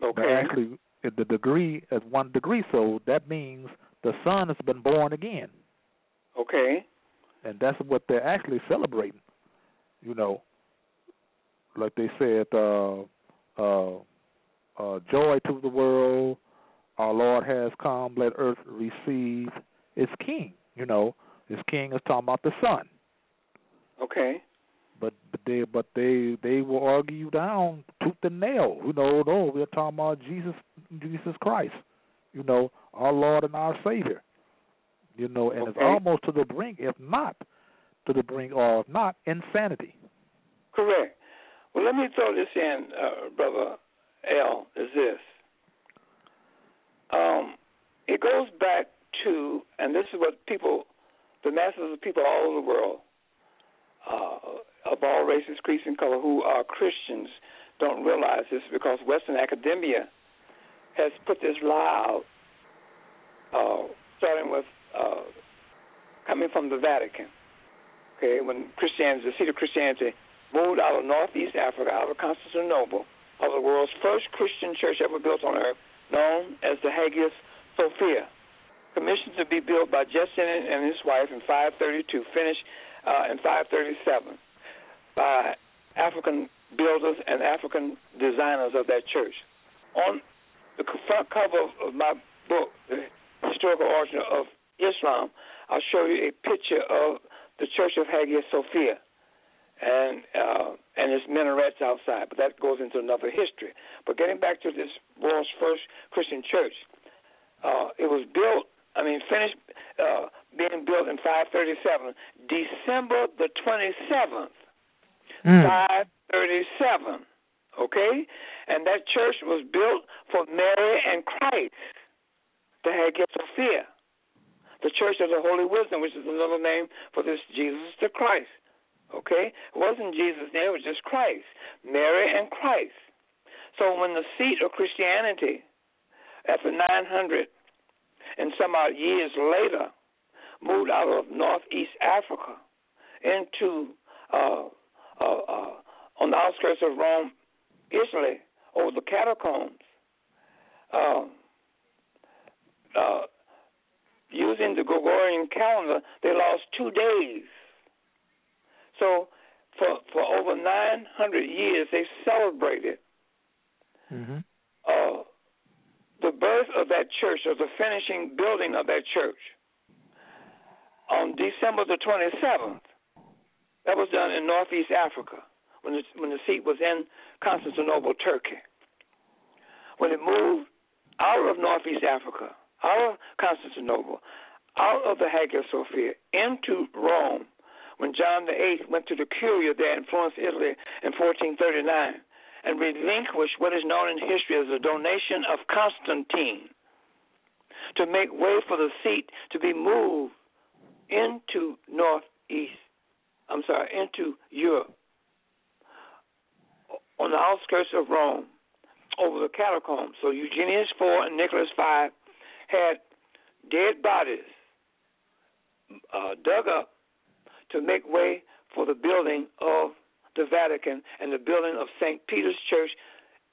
But Okay. actually, it- the degree is one degree, so that means the sun has been born again, Okay. and that's what they're actually celebrating. You know, like they said, uh, uh, uh, joy to the world. Our Lord has come. Let earth receive its King. You know, its King is talking about the sun. Okay. But but they but they they will argue you down tooth and nail. You know, no, we're talking about Jesus Jesus Christ. You know, our Lord and our Savior. You know, and it's almost to the brink, if not to the brink, or if not insanity. Correct. Well, let me throw this in, uh, brother L. Is this? Um, it goes back to, and this is what people, the masses of people all over the world, uh, of all races, creeds, and color, who are Christians, don't realize this because Western academia has put this lie out, uh, starting with uh, coming from the Vatican. Okay, when Christianity, the seat of Christianity, moved out of northeast Africa, out of Constantinople, of the world's first Christian church ever built on earth, known as the Hagia Sophia, commissioned to be built by Justinian and his wife in 532, finished uh, in 537 by African builders and African designers of that church. On the front cover of, my book, The Historical Origin of Islam, I'll show you a picture of the Church of Hagia Sophia and uh, and its minarets outside. But that goes into another history. But getting back to this world's first Christian church, uh, it was built. I mean, finished uh, being built in 537, December the 27th. 537. Okay? And that church was built for Mary and Christ, the Hagia Sophia, the Church of the Holy Wisdom, which is another name for this Jesus the Christ. Okay? It wasn't Jesus' name, it was just Christ. Mary and Christ. So when the seat of Christianity, after 900 and some odd years later, moved out of northeast Africa into uh, on the outskirts of Rome, Italy, over the catacombs, um, uh, using the Gregorian calendar, they lost two days. So, for for over 900 years, they celebrated mm-hmm. uh, the birth of that church or the finishing building of that church on December the 27th. That was done in Northeast Africa when the, when the seat was in Constantinople, Turkey. When it moved out of Northeast Africa, out of Constantinople, out of the Hagia Sophia into Rome, when John VIII went to the Curia there in Florence, Italy in 1439 and relinquished what is known in history as the donation of Constantine to make way for the seat to be moved into northeast, I'm sorry, into Europe, on the outskirts of Rome, over the catacombs. So Eugenius IV and Nicholas V had dead bodies uh, dug up to make way for the building of the Vatican and the building of St. Peter's Church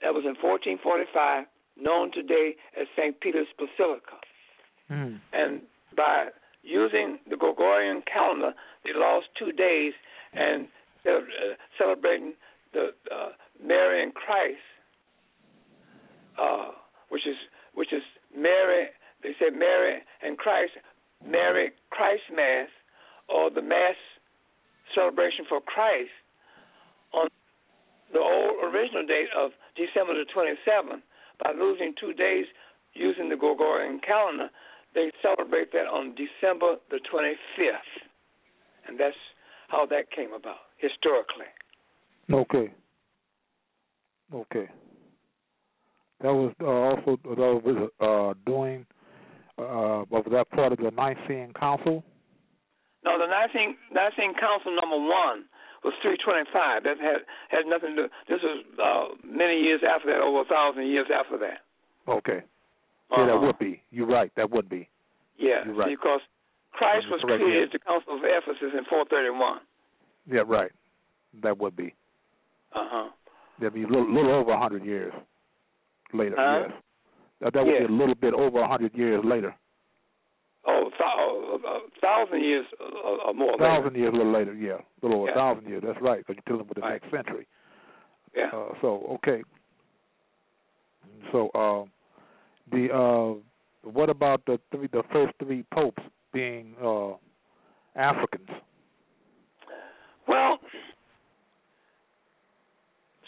that was in 1445, known today as St. Peter's Basilica. Mm. And by using the Gregorian calendar, they lost two days and uh, celebrating the uh, Mary and Christ, uh, which is which is Mary. They said Mary and Christ, Mary Christ Mass, or the Mass celebration for Christ on the old original date of December the 27th. By losing two days using the Gregorian calendar, they celebrate that on December the 25th. And that's how that came about historically. Okay. Okay. That was uh, also that was uh, doing uh, of that part of the Nicene Council. No, the Nicene Nicene Council number one was 325. That had had nothing to. do. This was uh, many years after that, over a thousand years after that. Okay. Uh-huh. Yeah, that would be. You're right. That would be. Yeah, You're right. because Christ was Correct, created yes. at the Council of Ephesus in 431. Yeah, right. That would be. Uh huh. That'd be a little, little over a hundred years later. Huh? Yes. That, that would Yes. be a little bit over a hundred years later. Oh, a thousand years or, or more. A thousand years a little later. Yeah, a little over Yeah. a thousand years. That's right. Because you're dealing with the Right. next century. Yeah. Uh, so okay. So uh, the uh, what about the three, the first three popes being uh, Africans? Well,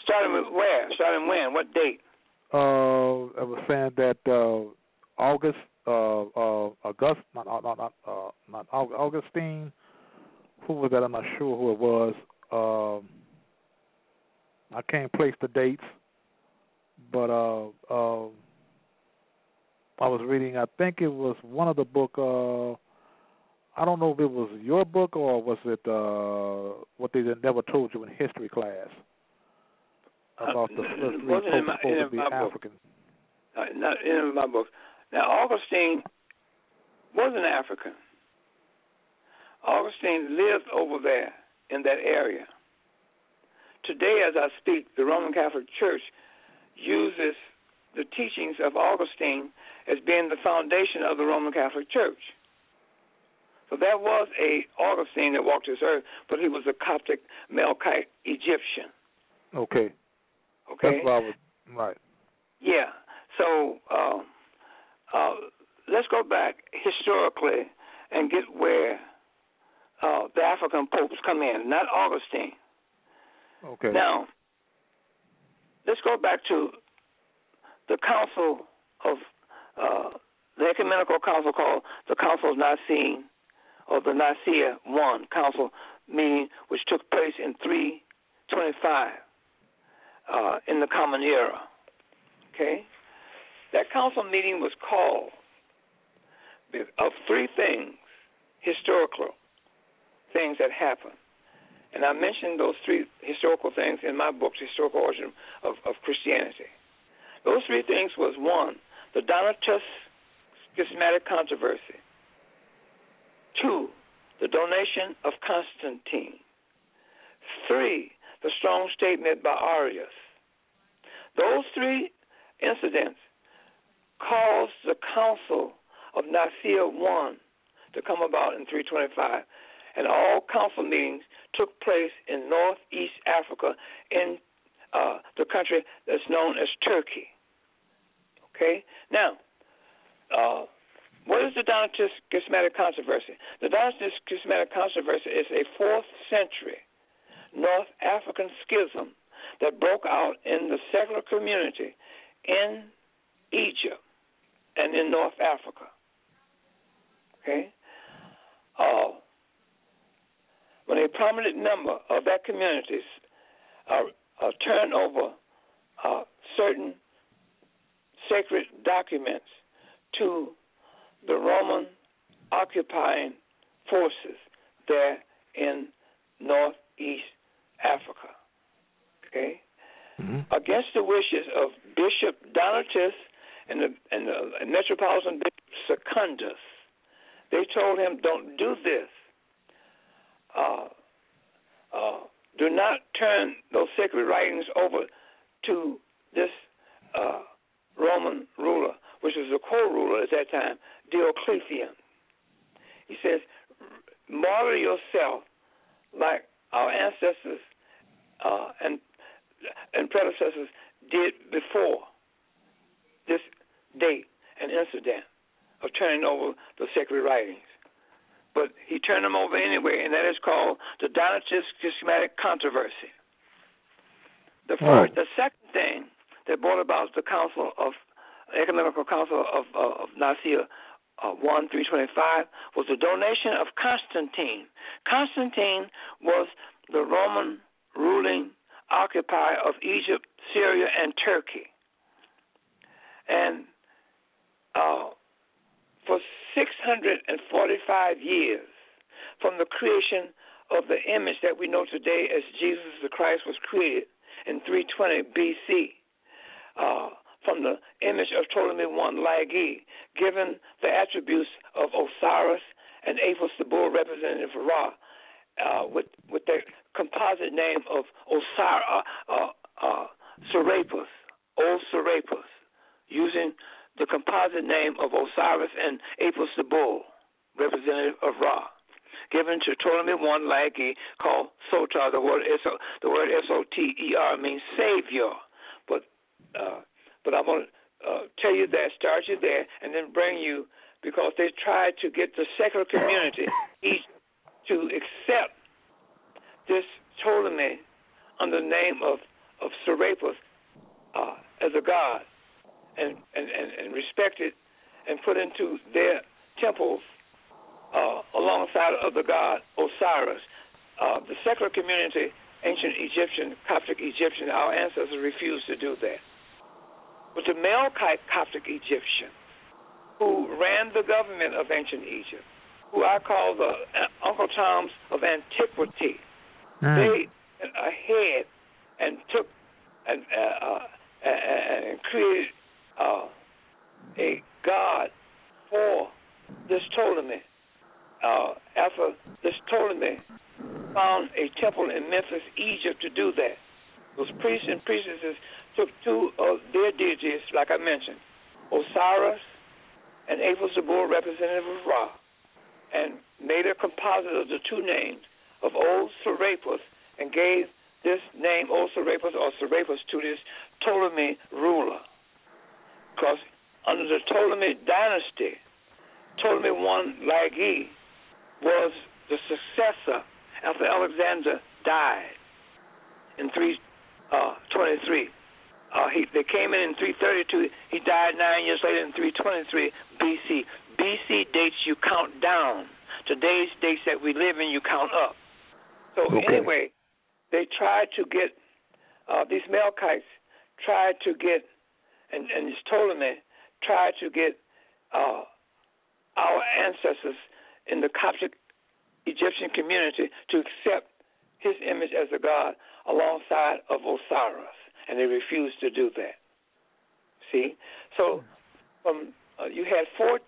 starting with where? Starting when? What date? Uh, I was saying that uh, August, uh, uh, August, not not not uh, not Augustine. Who was that? I'm not sure who it was. Um, I can't place the dates, but uh, uh, I was reading. I think it was one of the book. Uh, I don't know if it was your book or was it uh, what they never told you in history class about the Uh, first three wasn't in popes my- in to be my book. African. Uh, not in my books. Now, Augustine was an African. Augustine lived over there in that area. Today, as I speak, the Roman Catholic Church uses the teachings of Augustine as being the foundation of the Roman Catholic Church. So that was a Augustine that walked this earth, but he was a Coptic Melkite Egyptian. Okay, Okay. that's what I was right. Yeah. So uh, uh, let's go back historically and get where uh, the African popes come in, not Augustine. Okay. Now, let's go back to the Council of uh, the Ecumenical Council called the Council of Nicene, or the Nicaea One Council meeting, which took place in 325 uh, in the Common Era. Okay, that council meeting was called of three things, historical things that happened. And I mentioned those three historical things in my books, Historical Origin of, of Christianity. Those three things was one, the Donatus schismatic controversy. Two, the donation of Constantine. Three, the strong statement by Arius. Those three incidents caused the Council of Nicaea I to come about in 325, and all council meetings took place in northeast Africa in uh, the country that's known as Turkey. Okay? Now, uh, what is the Donatist Schismatic Controversy? The Donatist Schismatic Controversy is a fourth century North African schism that broke out in the secular community in Egypt and in North Africa. Okay? Uh, when a prominent member of that community uh, uh, turned over uh, certain sacred documents to the Roman occupying forces there in northeast Africa. Okay? Mm-hmm. Against the wishes of Bishop Donatus and the, and the Metropolitan Bishop Secundus, they told him, don't do this. Uh, uh, do not turn those sacred writings over to this uh, Roman ruler, which was the co-ruler at that time, Diocletian. He says, model yourself like our ancestors uh, and and predecessors did before this date and incident of turning over the sacred writings. But he turned them over anyway, and that is called the Donatist Schismatic Controversy. The first, the second thing that brought about the Council of Ecumenical Council of, uh, of Nicaea uh, 1 325 was the donation of Constantine. Constantine was the Roman ruling occupier of Egypt, Syria, and Turkey. And uh, for 645 years, from the creation of the image that we know today as Jesus the Christ was created in 320 BC, uh, from the image of Ptolemy I Lagi, given the attributes of Osiris and Apis the bull representative of Ra, uh, with with the composite name of Osiris, uh, uh, uh, Serapis, old Serapis, using the composite name of Osiris and Apis the bull, representative of Ra, given to Ptolemy I Lagi, called Soter. The word S the word S O T E R means savior, but uh, but I'm going to uh, tell you that, start you there, and then bring you because they tried to get the secular community each to accept this Ptolemy under the name of of Serapis uh, as a god, and, and and and respected and put into their temples uh, alongside of the god Osiris. Uh, the secular community, ancient Egyptian, Coptic Egyptian, our ancestors refused to do that. But the Melkite Coptic Egyptian, who ran the government of ancient Egypt, who I call the uh, Uncle Toms of antiquity, Mm. They went ahead and took and uh, uh, and created uh, a god for this Ptolemy. Uh, after this Ptolemy found a temple in Memphis, Egypt, to do that. Those priests and priestesses took two of their deities, like I mentioned, Osiris and the bull, representative of Ra, and made a composite of the two names of old Serapis and gave this name, old Serapis or Serapis, to this Ptolemy ruler. Because under the Ptolemy dynasty, Ptolemy I Lagi was the successor after Alexander died in 323. Uh, uh, he, they came in in 332. He died nine years later in 323 BC. BC dates you count down. Today's dates that we live in, you count up. So okay. anyway, they tried to get uh, these Melkites tried to get, and and it's Ptolemy tried to get uh, our ancestors in the Coptic Egyptian community to accept his image as a god alongside of Osiris, and they refused to do that. See, so um, uh, you had 14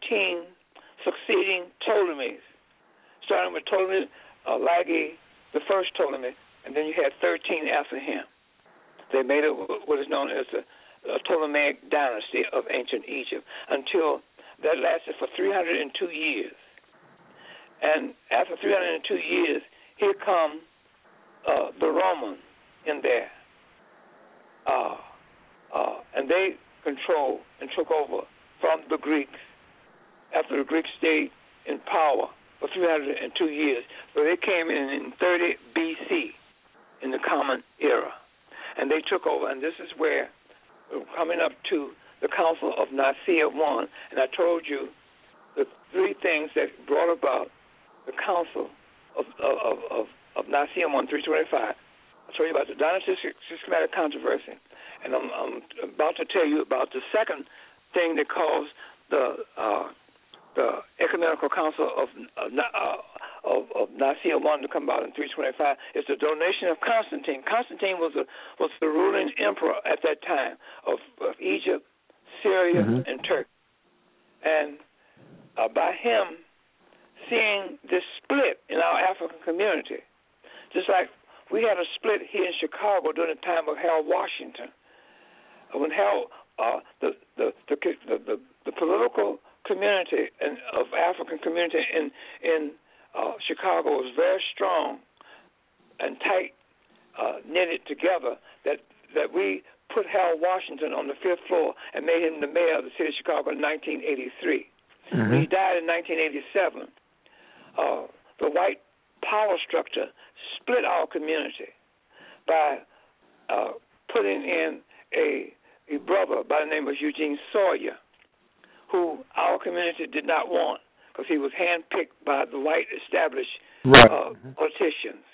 succeeding Ptolemies, starting with Ptolemy uh, Lagi the first Ptolemy, and then you had 13 after him. They made it what is known as the Ptolemaic dynasty of ancient Egypt until that lasted for 302 years. And after 302 years, here come uh, the Romans in there. uh, uh, and they controlled and took over from the Greeks after the Greeks stayed in power for 302 years. So they came in in 30 BC in the Common Era, and they took over. And this is where coming up to the Council of Nicaea I, and I told you the three things that brought about the Council of of of, of Nicaea I 325. I told you about the Donatist schismatic controversy, and I'm, I'm about to tell you about the second thing that caused the uh, the Ecumenical Council of uh, of, of Nicaea I to come about in 325 is the donation of Constantine. Constantine was a, was the ruling emperor at that time of, of Egypt, Syria, mm-hmm. and Turkey, and uh, by him seeing this split in our African community, just like we had a split here in Chicago during the time of Harold Washington, when Harold uh, the, the, the the the the political community and of African community in in uh, Chicago was very strong and tight uh, knitted together that that we put Harold Washington on the fifth floor and made him the mayor of the city of Chicago in 1983. Mm-hmm. He died in 1987, uh, the white power structure split our community by uh, putting in a, a brother by the name of Eugene Sawyer who our community did not want because he was handpicked by the white established right. uh, politicians.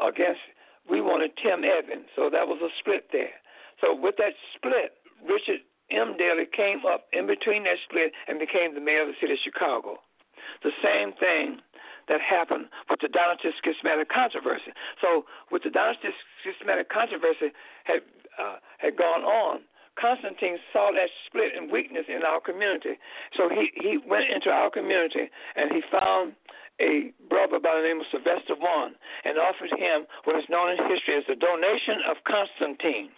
Against, we wanted Tim Evans, so that was a split there. So with that split, Richard M. Daley came up in between that split and became the mayor of the city of Chicago. The same thing that happened with the Donatist schismatic controversy. So, with the Donatist schismatic controversy had uh, had gone on, Constantine saw that split and weakness in our community. So he, he went into our community and he found a brother by the name of Sylvester I and offered him what is known in history as the donation of Constantine.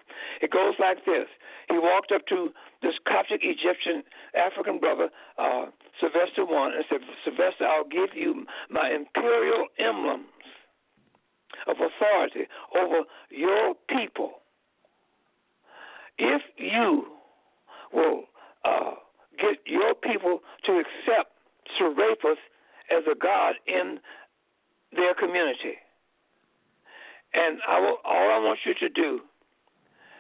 It goes like this. He walked up to this Coptic Egyptian African brother, uh, Sylvester I, and said, Sylvester, I'll give you my imperial emblems of authority over your people if you will uh, get your people to accept Serapis as a god in their community, and I will, all I want you to do,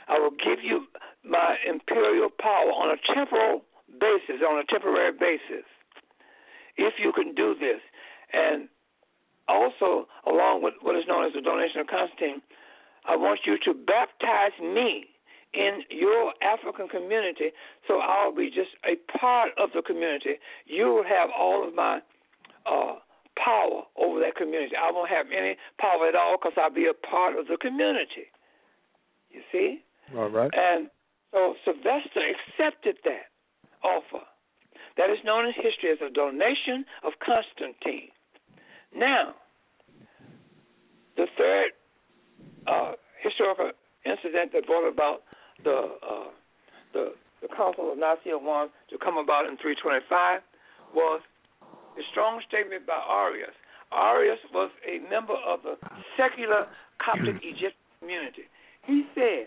I will give you my imperial power on a temporal basis, on a temporary basis, if you can do this. And also, along with what is known as the donation of Constantine, I want you to baptize me in your African community, so I'll be just a part of the community. You will have all of my uh, power over that community. I won't have any power at all because I'll be a part of the community. You see? All right. And so Sylvester accepted that offer. That is known in history as a donation of Constantine. Now, the third uh, historical incident that brought about the uh, the the Council of Nicaea I to come about in 325 was a strong statement by Arius. Arius was a member of the secular Coptic Egyptian community. He said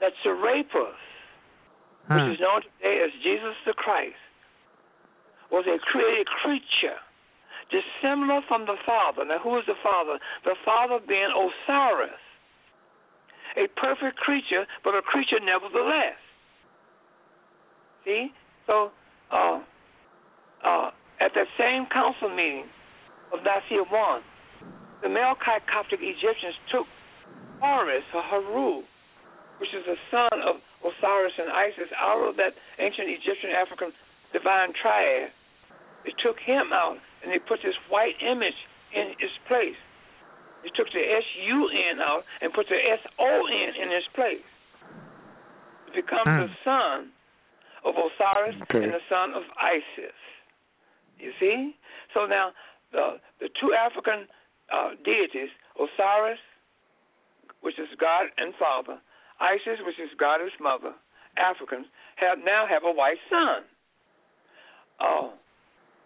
that Serapis, which is known today as Jesus the Christ, was a created creature dissimilar from the Father. Now, who is the Father? The Father being Osiris a perfect creature, but a creature nevertheless. See? So, uh, uh, at that same council meeting of Nicaea I, the Melkite Coptic Egyptians took Horus or Haru, which is the son of Osiris and Isis, out of that ancient Egyptian African divine triad. They took him out and they put this white image in its place. He took the S-U-N out and put the S-O-N in its place. It becomes mm. the son of Osiris okay. and the son of Isis. You see? So now the the two African uh, deities, Osiris, which is God and Father, Isis, which is Goddess Mother, Africans have now have a white son. Uh,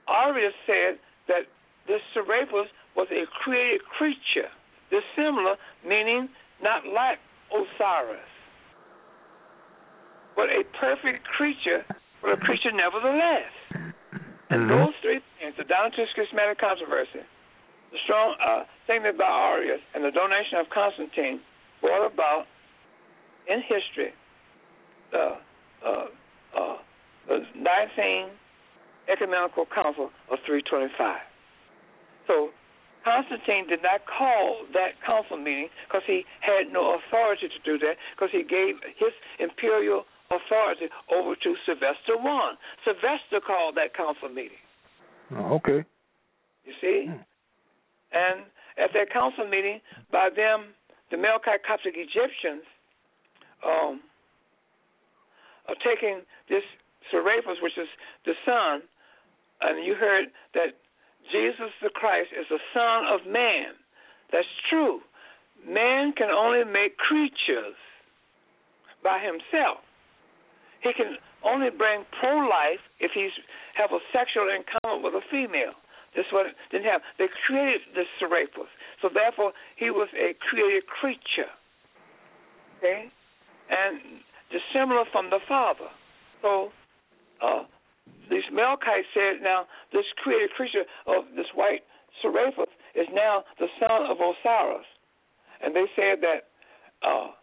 Arius said that this Serapis was a created creature. Dissimilar, meaning not like Osiris, but a perfect creature, but a creature nevertheless. And Mhm. those three things, the Donatist Schismatic controversy, the strong uh, statement by Arius, and the donation of Constantine brought about in history the, uh, uh, the Nicene Ecumenical Council of 325. So Constantine did not call that council meeting because he had no authority to do that because he gave his imperial authority over to Sylvester I. Sylvester called that council meeting. Oh, okay. You see? Hmm. And at that council meeting, by them, the Melkite Coptic Egyptians um, are taking this Serapis, which is the sun, and you heard that Jesus the Christ is the Son of Man. That's true. Man can only make creatures by himself. He can only bring pro-life if he's have a sexual encounter with a female. This what didn't have. They created this Serapis, so therefore he was a created creature. Okay, and dissimilar from the Father. So uh, these Melkites said, now this created creature of this white Serapis is now the son of Osiris, and they said that uh,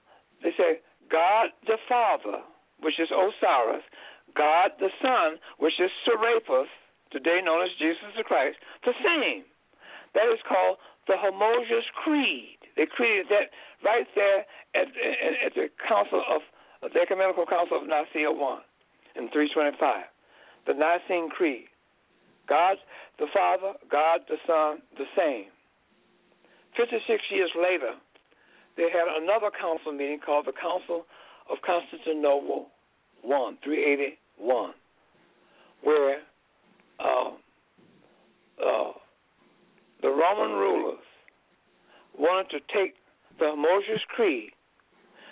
they said God the Father, which is Osiris, God the Son, which is Serapis, today known as Jesus the Christ, the same. That is called the Homogeneous Creed. They created that right there at, at, at the Council of the Ecumenical Council of Nicaea one in 325. The Nicene Creed. God the Father, God the Son, the same. 56 years later, they had another council meeting called the Council of Constantinople 1, 381, where uh, uh, the Roman rulers wanted to take the Homogeneous Creed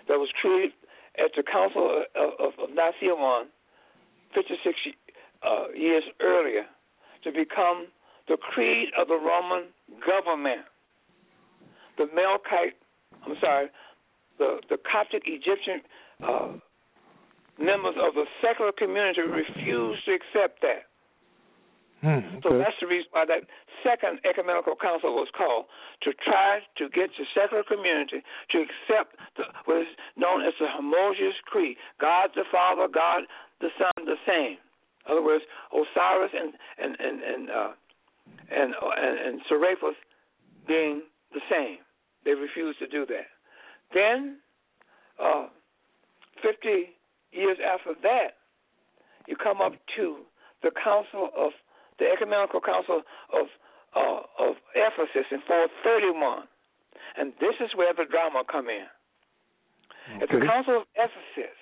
that was created at the Council of, of, of Nicaea 1, 56 uh, years earlier, to become the creed of the Roman government. The Melkite, I'm sorry, the, the Coptic Egyptian uh, members of the secular community refused to accept that. Hmm, So that's the reason why that second ecumenical council was called to try to get the secular community to accept the, what is known as the homogeneous creed: God the Father, God the Son, the same. In other words, Osiris and and and and uh, and, and and Serapis being the same. They refused to do that. Then, uh, fifty years after that, you come up to the Council of the Ecumenical Council of uh, of Ephesus in 431, and this is where the drama come in. At the Council of Ephesus,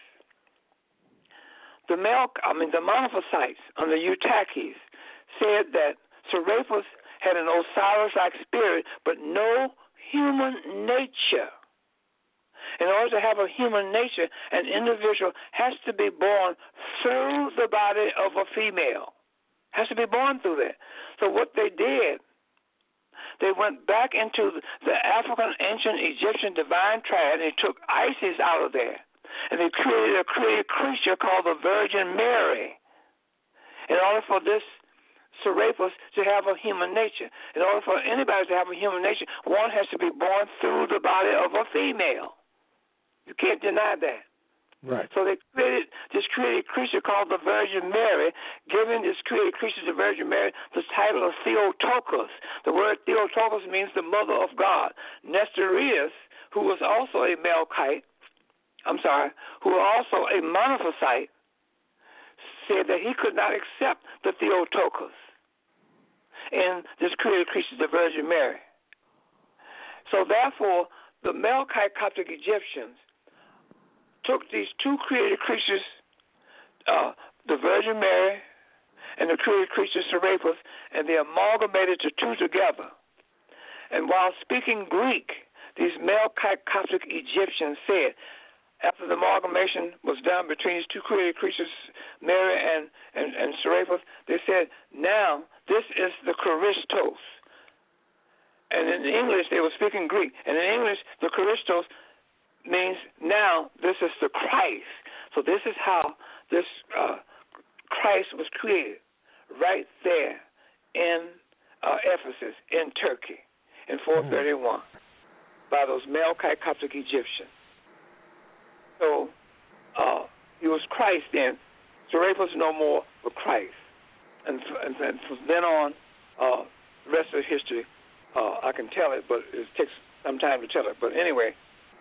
the Mel, I mean the Monophysites under Eutyches said that Serapis had an Osiris-like spirit, but no human nature. In order to have a human nature, an individual has to be born through the body of a female. Has to be born through that. So what they did, they went back into the African ancient Egyptian divine triad and took Isis out of there. And they created a created creature called the Virgin Mary. In order for this Serapis to have a human nature. In order for anybody to have a human nature, one has to be born through the body of a female. You can't deny that. Right. So they created this created creature called the Virgin Mary, giving this created creature, the Virgin Mary, the title of Theotokos. The word Theotokos means the mother of God. Nestorius, who was also a Melkite, I'm sorry, who was also a Monophysite, said that he could not accept the Theotokos in this created creature, the Virgin Mary. So therefore, the Melkite Coptic Egyptians took these two created creatures, uh, the Virgin Mary and the created creature Serapis, and they amalgamated the two together. And while speaking Greek, these Melkite Coptic Egyptians said, after the amalgamation was done between these two created creatures, Mary and, and, and Serapis, they said, now this is the Christos. And in English, they were speaking Greek. And in English, the Christos means now this is the Christ. So this is how this uh, Christ was created, right there in uh, Ephesus, in Turkey, in 431, mm-hmm. by those Melkite Coptic Egyptians. So uh, he was Christ then. Serapis no more but Christ. And, and, and from then on, uh, the rest of history, uh, I can tell it, but it takes some time to tell it. But anyway,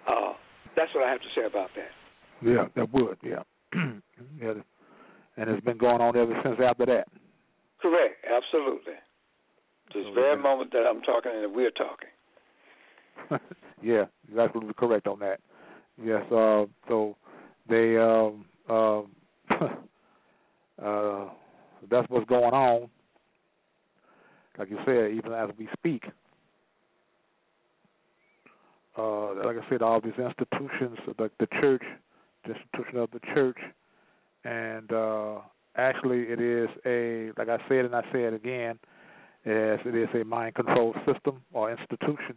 uh, that's what I have to say about that. Yeah, that would, yeah. yeah. And it's been going on ever since after that. Correct, absolutely. This so, very yeah. moment that I'm talking and we're talking. yeah, you're absolutely correct on that. Yes, uh, so they um, uh, uh, that's what's going on. Like you said, even as we speak, uh, like I said, all these institutions, like the church, the institution of the church, and uh, actually, it is a like I said, and I say it again, as it is a mind control system or institution.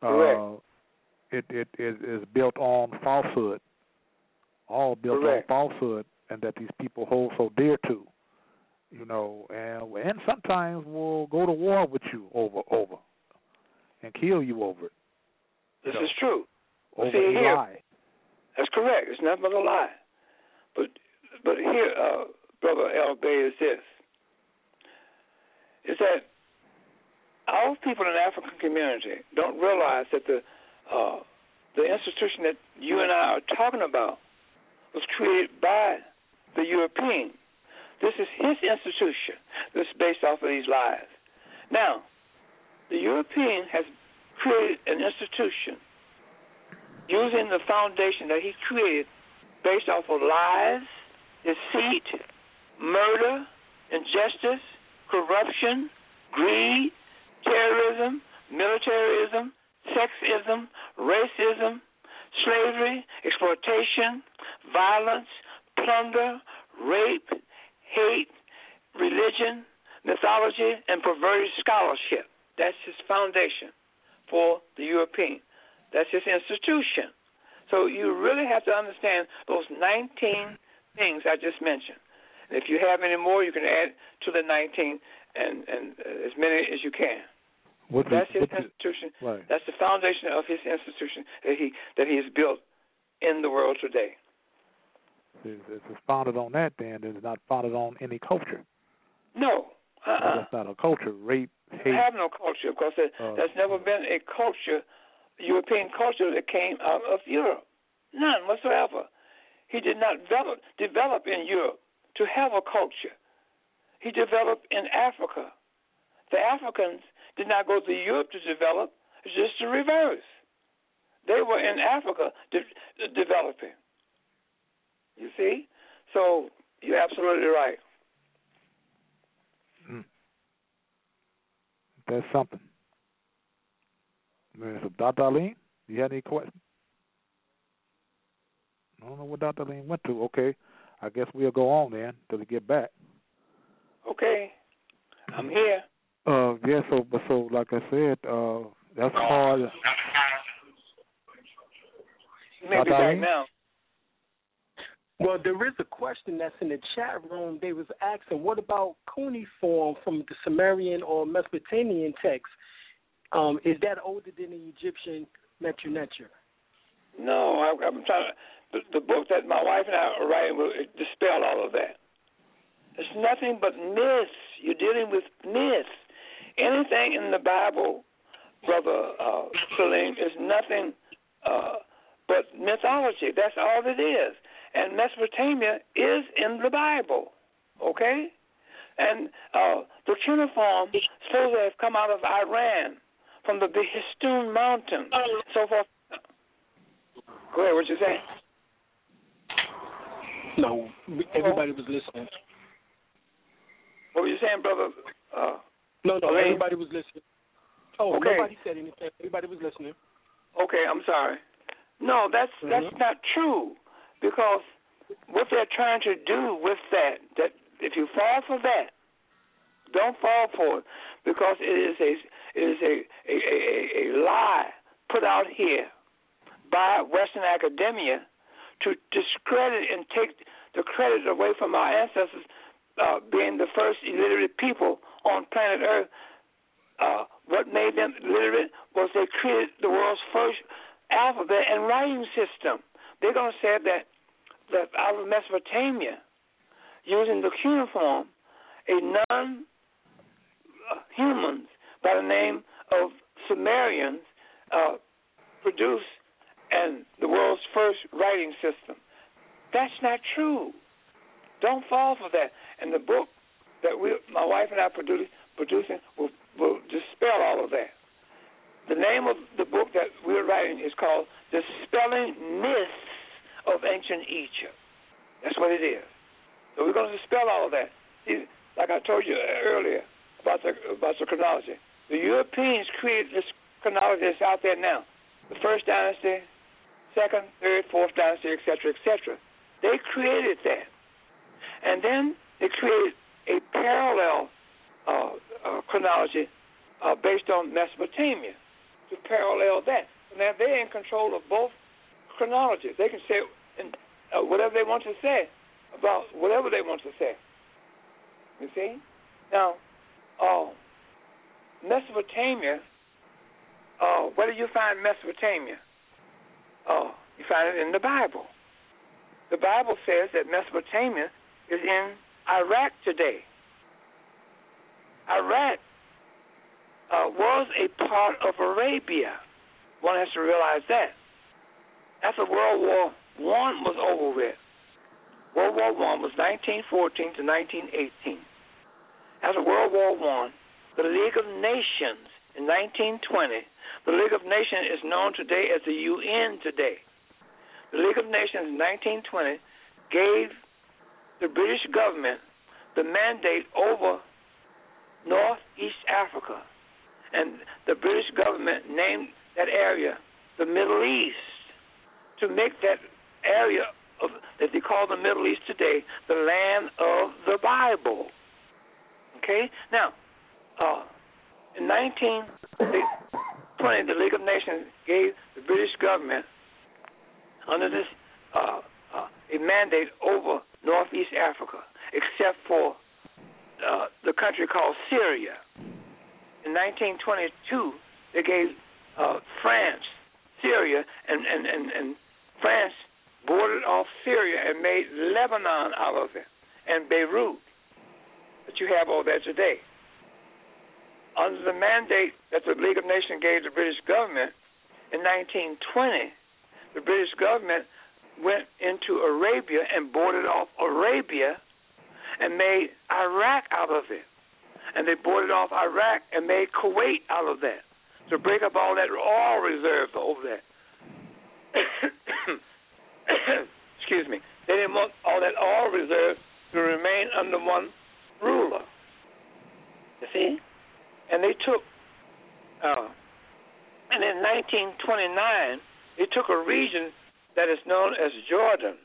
Correct. Uh, it, it it is built on falsehood, all built Correct. on falsehood, and that these people hold so dear to, you know, and and sometimes will go to war with you over over, and kill you over it. This know, is true. Over See, a here, lie. That's correct. It's nothing but a lie. But but here, uh, brother L. Bay, is this: is that our people in the African community don't realize that the uh, the institution that you and I are talking about was created by the European. This is his institution that's based off of these lies. Now, the European has created an institution using the foundation that he created based off of lies, deceit, murder, injustice, corruption, greed, terrorism, militarism, sexism, racism, slavery, exploitation, violence, plunder, rape, hate, religion, mythology, and perverted scholarship. That's his foundation for the European. That's his institution. So you really have to understand those 19 things I just mentioned. And if you have any more, you can add to the 19 and, and uh, as many as you can. What that's his institution. right. That's the foundation of his institution that he that he has built in the world today. If it's founded on that, then it's not founded on any culture. No, uh-uh. that's not a culture. Rape, hate. have no culture because uh, there's never been a culture, European culture that came out of Europe. None whatsoever. He did not develop develop in Europe to have a culture. He developed in Africa. The Africans did not go to Europe to develop, it's just the reverse. They were in Africa de- developing. You see? So you're absolutely right. Mm. That's something. So Dr. Arlene, do you have any questions? I don't know what Dr. Arlene went to. Okay. I guess we'll go on then till we get back. Okay. I'm here. Uh, yeah. So, but so, like I said, uh, that's hard. You may be back now. Well, there is a question that's in the chat room. They was asking, what about cuneiform from the Sumerian or Mesopotamian text? Um, is that older than the Egyptian Metu Neter? No, I, I'm trying to. The, the book that my wife and I are writing will dispel all of that. It's nothing but myths. You're dealing with myths. Anything in the Bible, brother uh, Salim, is nothing uh, but mythology. That's all it is. And Mesopotamia is in the Bible. Okay? And uh, the cuneiform supposed to have come out of Iran from the Behistun Mountain, so forth. Go ahead. What you saying? No, everybody was listening. What were you saying, brother? Uh, no, no, okay. everybody was listening. Oh, okay. nobody said anything. Everybody was listening. Okay, I'm sorry. No, that's mm-hmm. that's not true because what they're trying to do with that that if you fall for that, don't fall for it because it is a it is a a, a, a lie put out here by Western academia to discredit and take the credit away from our ancestors uh, being the first illiterate people on planet Earth. Uh, what made them literate was they created the world's first alphabet and writing system. They're going to say that that out of Mesopotamia, using the cuneiform, a non humans by the name of Sumerians uh, produced and the world's first writing system. That's not true. Don't fall for that. And the book that we, my wife and I produce, producing will, will dispel all of that. The name of the book that we're writing is called Dispelling Myths of Ancient Egypt. That's what it is. So we're going to dispel all of that. Like I told you earlier about the about the chronology. The Europeans created this chronology that's out there now. The first dynasty, second, third, fourth dynasty, etc., etc. They created that, and then they created a parallel uh, uh, chronology uh, based on Mesopotamia to parallel that. Now they're in control of both chronologies. They can say uh, whatever they want to say about whatever they want to say. You see? Now, uh, Mesopotamia, uh, where do you find Mesopotamia? Uh, you find it in the Bible. The Bible says that Mesopotamia is in Iraq today. Iraq uh, was a part of Arabia. One has to realize that. After World War One was over with, World War One was 1914 to 1918. After World War One, the League of Nations in 1920, the League of Nations is known today as the UN today. The League of Nations in 1920 gave the British government the mandate over Northeast Africa and the British government named that area the Middle East to make that area of, that they call the Middle East today the land of the Bible. Okay? Now, uh, in 1920, the League of Nations gave the British government, under this, uh, uh, a mandate over Northeast Africa, except for uh, the country called Syria in 1922, they gave uh, France, Syria, and, and, and, and France boarded off Syria and made Lebanon out of it, and Beirut, that you have all that today. Under the mandate that the League of Nations gave the British government in 1920, the British government went into Arabia and boarded off Arabia and made Iraq out of it and they boarded off Iraq and made Kuwait out of that to break up all that oil reserves over there. Excuse me. They didn't want all that oil reserve to remain under one ruler. You see? And they took, uh, and in 1929, they took a region that is known as Jordan,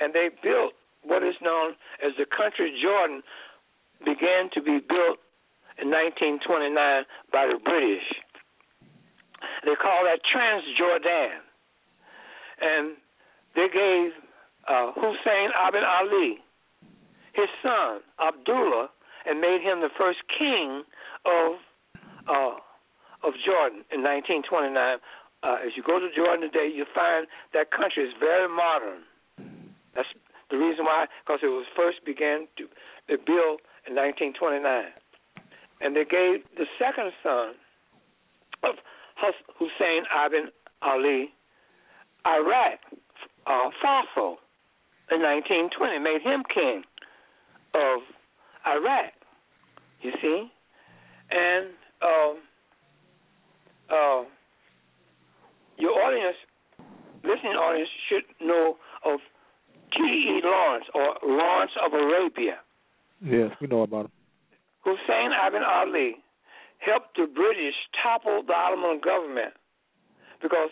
and they built what is known as the country Jordan, began to be built in 1929 by the British. They call that Transjordan. And they gave uh, Hussein ibn Ali his son, Abdullah, and made him the first king of uh, of Jordan in 1929. Uh, as you go to Jordan today, you find that country is very modern. That's the reason why, because it was first began to build in 1929. And they gave the second son of Hussein ibn Ali Iraq, uh, in 1920, made him king of Iraq. You see? And uh, uh, your audience, listening audience, should know of T.E. Lawrence or Lawrence of Arabia. Yes, we know about him. Hussein ibn Ali helped the British topple the Ottoman government because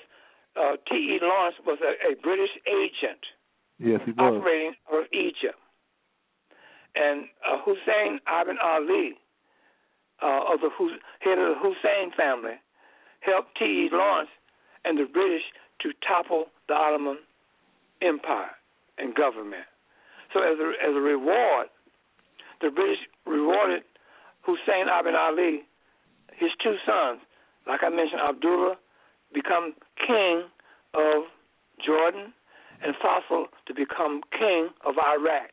uh, T.E. Lawrence was a, a, British agent yes, he was. operating of Egypt. And uh, Hussein ibn Ali, uh, of the head of the Hussein family, helped T.E. Lawrence and the British to topple the Ottoman empire and government. So as a, as a reward, the British rewarded Hussein Ibn Ali, his two sons, like I mentioned, Abdullah become king of Jordan and Faisal to become king of Iraq.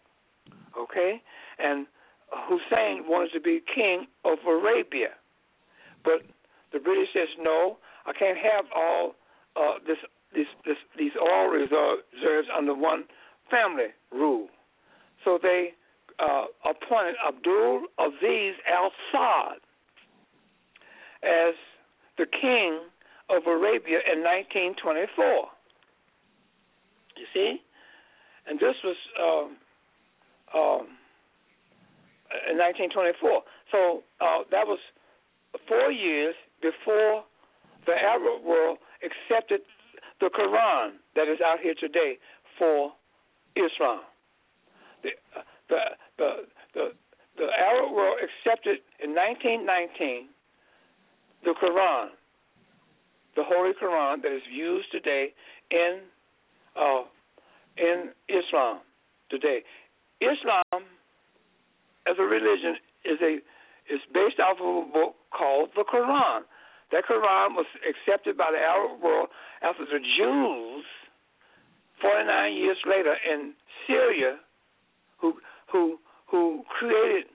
Okay? And Hussein wanted to be king of Arabia. But the British says, no, I can't have all uh, this, this, this, these oil reserves under one family rule. So they uh, appointed Abdul Aziz al Saud as the king of Arabia in 1924. You see? And this was um, um, in 1924. So uh, that was four years before the Arab world accepted the Quran that is out here today for Islam. The, the, the, the, the Arab world accepted in 1919 the Quran, the Holy Quran that is used today in uh, in Islam today. Islam, as a religion, is a is based off of a book called the Quran. That Quran was accepted by the Arab world after the Jews, 49 years later in Syria, who who who created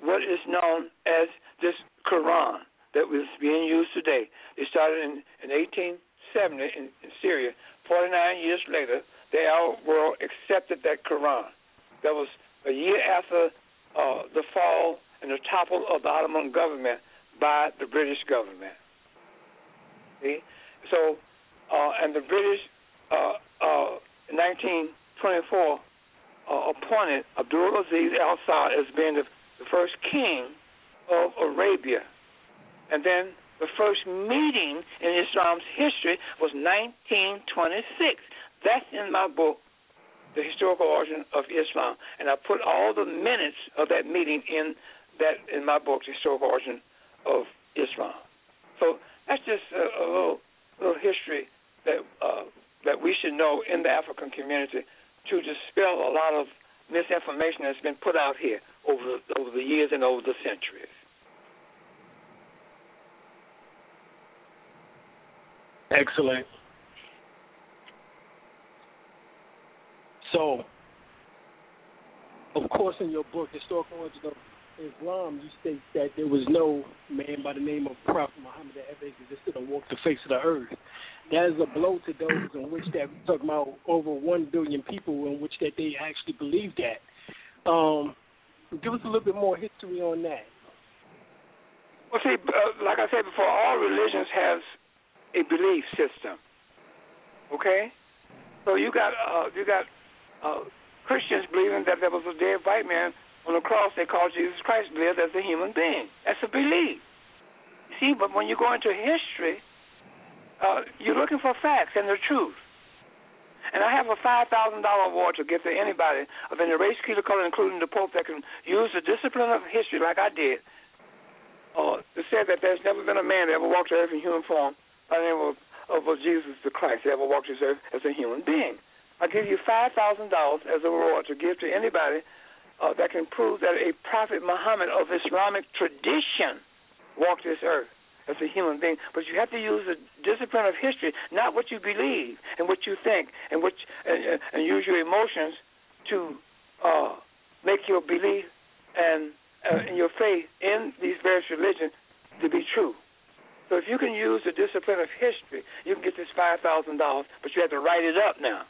what is known as this Quran that was being used today. It started in, in 1870 in, in Syria. 49 years later, the Arab world accepted that Quran. That was a year after uh, the fall and the topple of the Ottoman government by the British government. See? So, uh, and the British, uh, uh, 1924, uh, appointed Abdul Aziz Al Saud as being the, the first king of Arabia. And then the first meeting in Islam's history was 1926. That's in my book, The Historical Origin of Islam, and I put all the minutes of that meeting in that in my book, The Historical Origin of Islam. So that's just a, a little little history that uh, that we should know in the African community to dispel a lot of misinformation that's been put out here over over the years and over the centuries. Excellent. So, of course, in your book, Historical Islam, you state that there was no man by the name of Prophet Muhammad that ever existed or walked the face of the earth. That is a blow to those in which that we're talking about over one billion people in which that they actually believe that. Um, give us a little bit more history on that. Well, see, uh, like I said before, all religions have a belief system. Okay, so you got uh, you got uh, Christians believing that there was a dead white man on the cross. They called Jesus Christ lived as a human being. That's a belief. See, but when you go into history, uh, you're looking for facts and the truth. And I have a five thousand dollar award to give to anybody of any race, creed, or color, including the Pope, that can use the discipline of history like I did. Uh, to say that there's never been a man that ever walked the earth in human form by the name of, of Jesus the Christ that ever walked this earth as a human being. I give you five thousand dollars as a reward to give to anybody uh, that can prove that a prophet Muhammad of Islamic tradition walked this earth as a human being. But you have to use the discipline of history, not what you believe and what you think, and what and, and use your emotions to uh, make your belief and uh, and your faith in these various religions to be true. So if you can use the discipline of history, you can get this five thousand dollars, but you have to write it up now.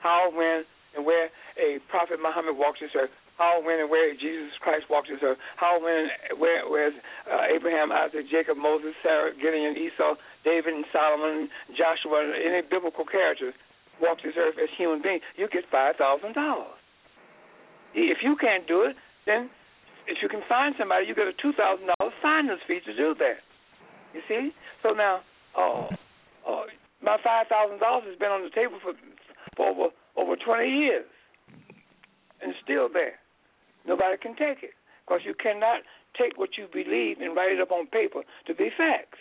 How, when, and where a prophet Muhammad walks this earth, how, when, and where Jesus Christ walked this earth. How, when, where, where's uh, Abraham, Isaac, Jacob, Moses, Sarah, Gideon, Esau, David, and Solomon, Joshua, any biblical characters walked this earth as human beings. You get five thousand dollars. If you can't do it, then if you can find somebody, you get a two thousand dollars finder's fee to do that. You see? So now, oh, oh my five thousand dollars has been on the table for for over over twenty years, and still there. Nobody can take it because you cannot take what you believe and write it up on paper to be facts.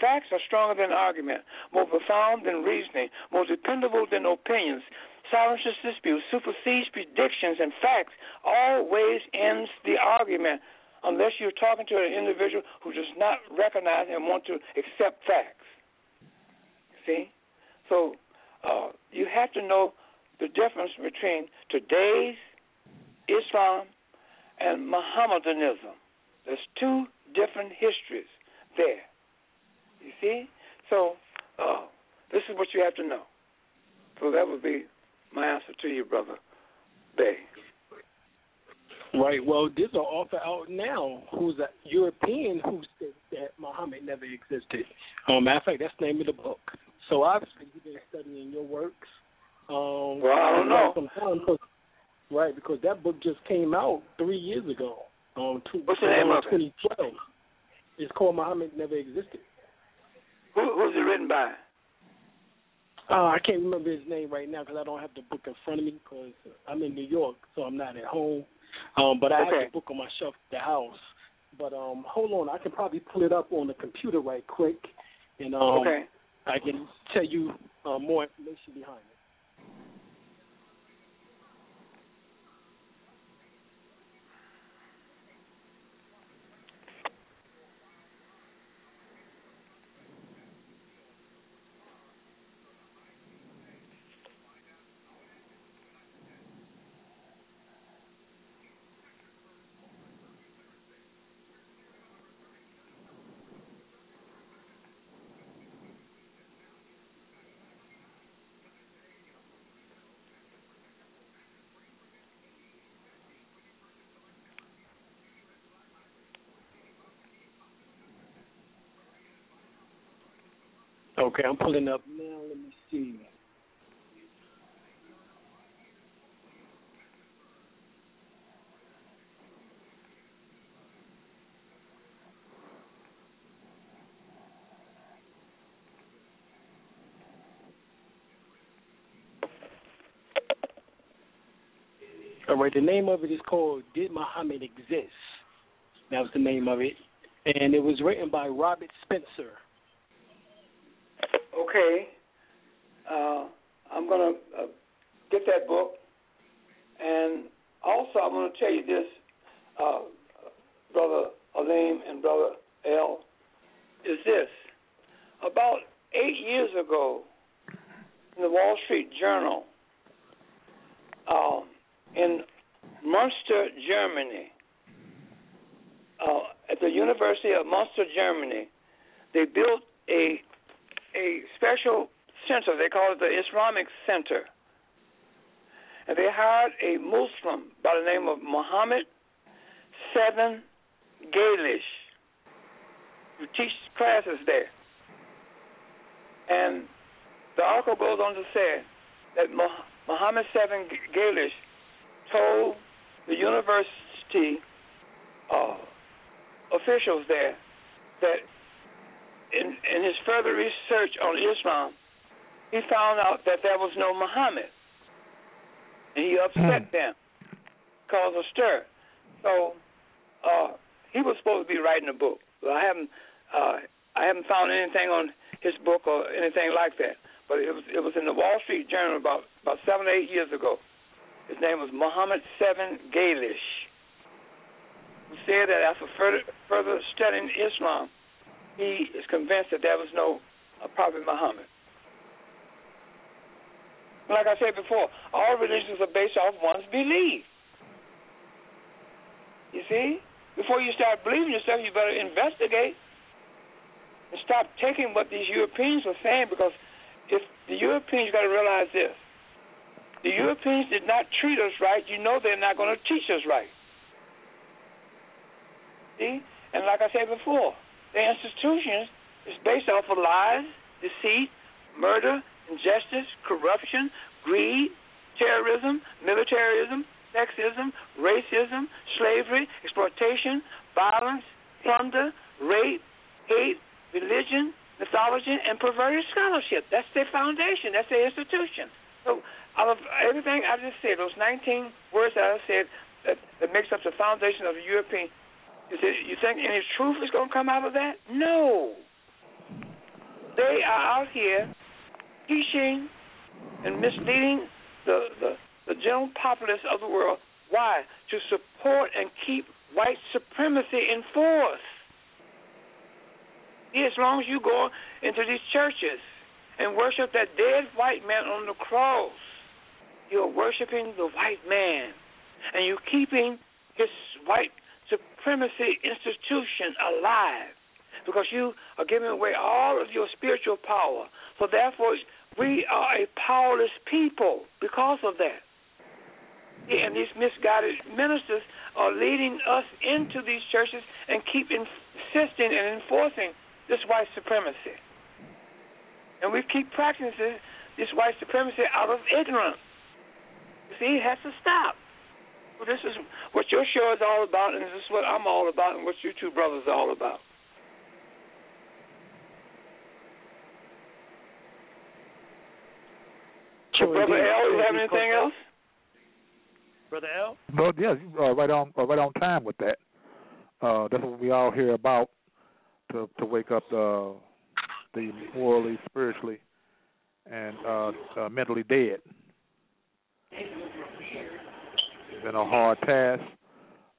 Facts are stronger than argument, more profound than reasoning, more dependable than opinions. silences dispute, supersedes predictions and facts, always ends the argument unless you're talking to an individual who does not recognize and want to accept facts. See? So uh, you have to know the difference between today's Islam and Mohammedanism. There's two different histories there. You see? So uh, this is what you have to know. So that would be my answer to you, brother Bay. Right. Well, there's an author out now who's a European who says that Muhammad never existed. Um, matter of fact, that's the name of the book. So obviously, you've been studying your works. Um, well, I don't know. Some time because, right, because that book just came out three years ago. Um, two, What's the name of it? 2012. It's called Muhammad Never Existed. Who, who's it written by? Uh, I can't remember his name right now because I don't have the book in front of me because I'm in New York, so I'm not at home. Um, but I okay. have the book on my shelf at the house. But um, hold on, I can probably pull it up on the computer right quick, and um, okay. I can tell you uh, more information behind it. Okay, I'm pulling up now. Let me see. All right, the name of it is called Did Muhammad Exist? That was the name of it. And it was written by Robert Spencer. Okay. Uh, I'm going to uh, get that book. And also, I'm going to tell you this, uh, Brother Aleem and Brother L, is this. About eight years ago, in the Wall Street Journal, um, in Munster, Germany, uh, at the University of Munster, Germany, they built a a special center. They call it the Islamic Center. And they hired a Muslim by the name of Muhammad Sven Kalisch who teaches classes there. And the article goes on to say that Muhammad Sven Kalisch told the university uh, officials there that in, in his further research on Islam, he found out that there was no Muhammad. And he upset mm. them, caused a stir. So uh, he was supposed to be writing a book. I haven't uh, I haven't found anything on his book or anything like that. But it was it was in the Wall Street Journal about about seven or eight years ago. His name was Muhammad Sven Kalisch. He said that after further further studying Islam, he is convinced that there was no uh, Prophet Muhammad. Like I said before, all religions are based off one's belief. You see? Before you start believing yourself, you better investigate and stop taking what these Europeans were saying because if the Europeans got to realize this. The Europeans did not treat us right, you know they're not going to teach us right. See? And like I said before, the institutions is based off of lies, deceit, murder, injustice, corruption, greed, terrorism, militarism, sexism, racism, slavery, exploitation, violence, plunder, rape, hate, religion, mythology, and perverted scholarship. That's their foundation. That's their institution. So out of everything I just said, those 19 words that I said that, that makes up the foundation of the European you, you think any truth is going to come out of that? No. They are out here teaching and misleading the, the, the general populace of the world. Why? To support and keep white supremacy in force. As long as you go into these churches and worship that dead white man on the cross, you're worshiping the white man. And you're keeping his white supremacy institution alive because you are giving away all of your spiritual power. So therefore, we are a powerless people because of that. And these misguided ministers are leading us into these churches and keep insisting and enforcing this white supremacy. And we keep practicing this white supremacy out of ignorance. See, it has to stop. Well, this is what your show is all about, and this is what I'm all about, and what you two brothers are all about. So, Brother L, you have anything else? Brother L? No, yes, uh, right on, uh, right on time with that. Uh, that's what we all hear about to to wake up the the morally, spiritually, and uh, uh, mentally dead. It's been a hard task,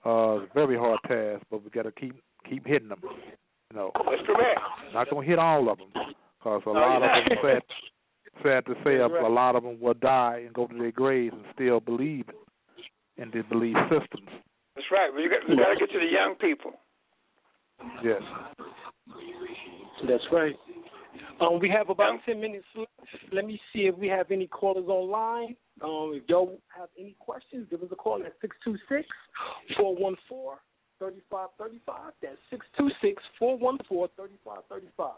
uh, very hard task, but we got to keep keep hitting them. You know, that's correct. Not gonna hit all of them because a lot of them sad, sad to say, a, a lot of them will die and go to their graves and still believe in their belief systems. That's right. We got we got to get to the young people. Yes. That's right. Um, we have about ten minutes left. Let me see if we have any callers online. Um, if y'all have any questions, give us a call at six two six four one four thirty five thirty five. That's six two six four one four thirty five thirty five.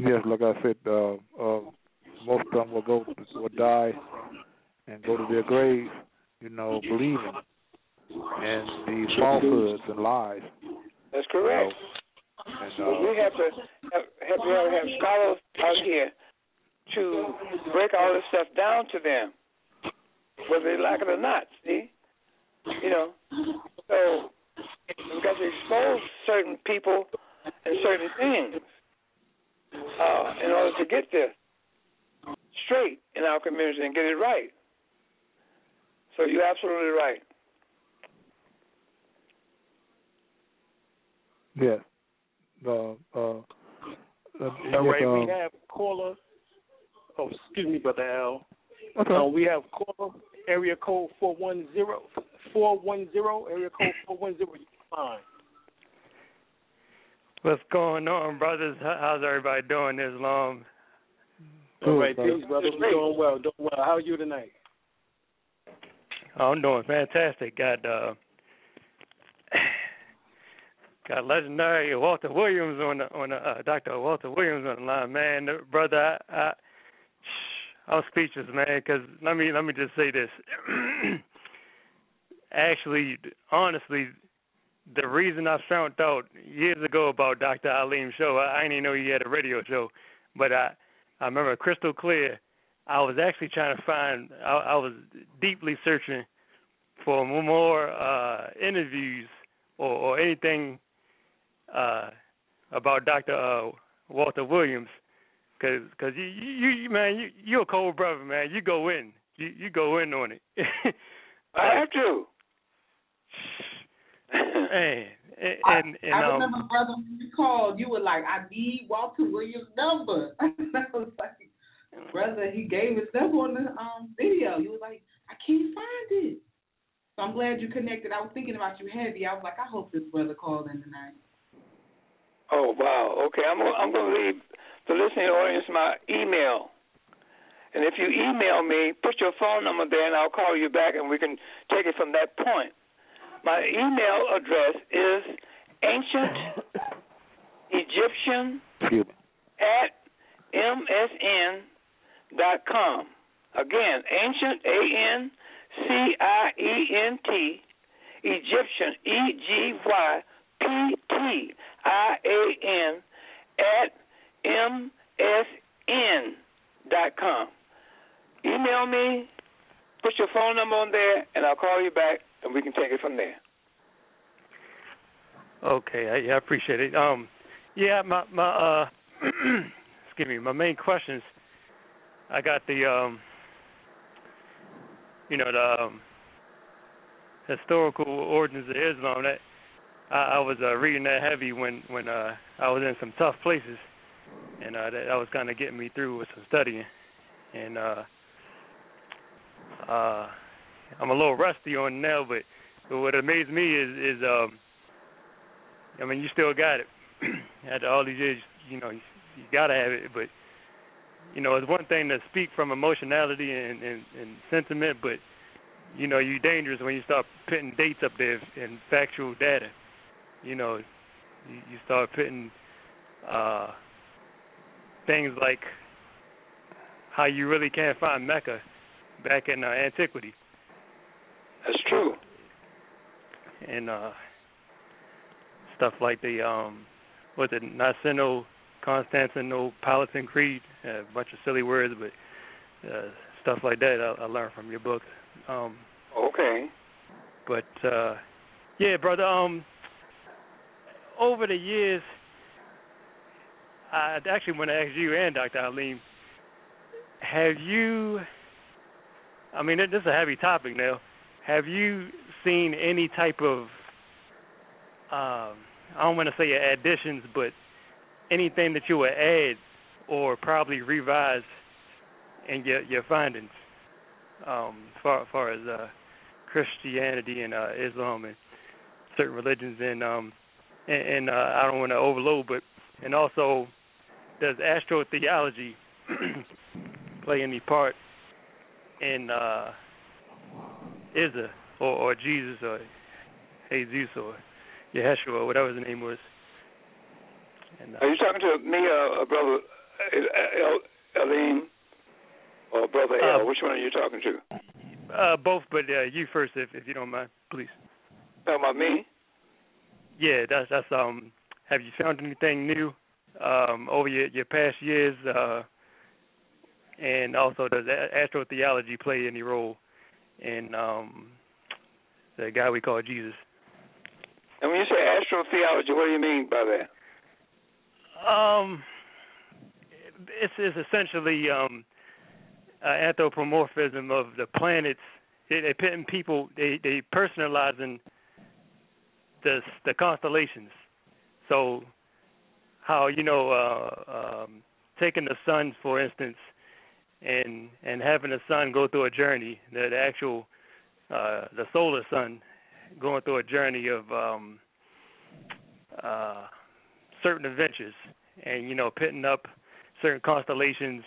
Yes, like I said, uh, uh, most of them will go will die and go to their grave, you know, believing in these falsehoods and lies. That's correct. You know, and, uh, we have to have, have, have, have scholars out here to break all this stuff down to them, whether they like it or not. See, you know, so we've got to expose certain people and certain things uh, in order to get this straight in our community and get it right. So you're absolutely right. Yes. Uh, uh, uh, All right, um, we have caller. Oh, excuse me, brother L. Okay. Uh, we have caller area code four one zero four one zero area code four one zero. Fine. What's going on, brothers? How's everybody doing this long? All right, peace, brother. We're doing well, doing well. How are you tonight? I'm doing fantastic. Got uh got legendary Walter Williams on the on the uh, Dr. Walter Williams on the line, man. Brother, I, I I'm speechless, man. Because let me let me just say this. Actually, honestly, the reason I found out years ago about Dr. Alim's show, I, I didn't even know he had a radio show, but I I remember crystal clear. I was actually trying to find. I, I was deeply searching for more uh, interviews or, or anything uh, about Dr. Uh, Walter Williams, because cause you, you, you man, you, you're a cold brother, man. You go in, you, you go in on it. I have to. Man, and, I, and, and I um, remember, brother, when you called, you were like, "I need Walter Williams' number." I was like, "Brother, he gave his number on the um video." You was like, "I can't find it." So I'm glad you connected. I was thinking about you heavy. I was like, "I hope this brother called in tonight." Oh wow. Okay, I'm gonna, I'm going to leave the listening audience my email. And if you email me, put your phone number there, and I'll call you back, and we can take it from that point. My email address is ancient Egyptian at msn dot com. Again, ancient A N C I E N T Egyptian E G Y P T I A N at M S N dot com. Email me, put your phone number on there, and I'll call you back, and we can take it from there. Okay, I, yeah, I appreciate it. Um, yeah, my my uh, excuse me, my main questions. I got the um, you know the um, historical origins of Islam. That I, I was uh, reading that heavy when when uh, I was in some tough places, and uh, that, that was kind of getting me through with some studying. And uh, uh, I'm a little rusty on now, but, but what amazed me is is um, I mean you still got it after all these years. You know you, you gotta have it, but you know it's one thing to speak from emotionality and, and, and sentiment, but you know you're dangerous when you start putting dates up there and factual data. You know, you, you start putting uh, things like how you really can't find Mecca back in uh, antiquity. That's true. And uh, stuff like the um, what's it, Niceno, Constantinopolitan Creed, a bunch of silly words, but uh, stuff like that I, I learned from your book. Um, okay. But uh, yeah, brother. Um, over the years, I actually want to ask you and Dr. Halim, have you? I mean, this is a heavy topic now. Have you seen any type of? Um, I don't want to say additions, but anything that you would add or probably revise in your your findings, um, far, far as uh, Christianity and uh, Islam and certain religions, and um, and, and uh, I don't want to overload, but and also does astrotheology play any part in uh, Isa or, or Jesus or Jesus or Yeshua or whatever his name was? And, uh, Are you talking to me, uh, brother El- Elim, or brother El? Uh, Which one are you talking to? Uh, both, but uh, you first, if if you don't mind, please. Talking about me? Yeah, that's that's um. Have you found anything new um, over your your past years? Uh, and also, does astrotheology play any role in um, the guy we call Jesus? And when you say astrotheology, what do you mean by that? Um, it's, it's essentially um, uh, anthropomorphism of the planets. They, they putting people, they they personalizing the the constellations. So, how you know, uh, um, taking the sun for instance, and and having the sun go through a journey, the, the actual uh, the solar sun going through a journey of um, uh, certain adventures, and you know, putting up certain constellations,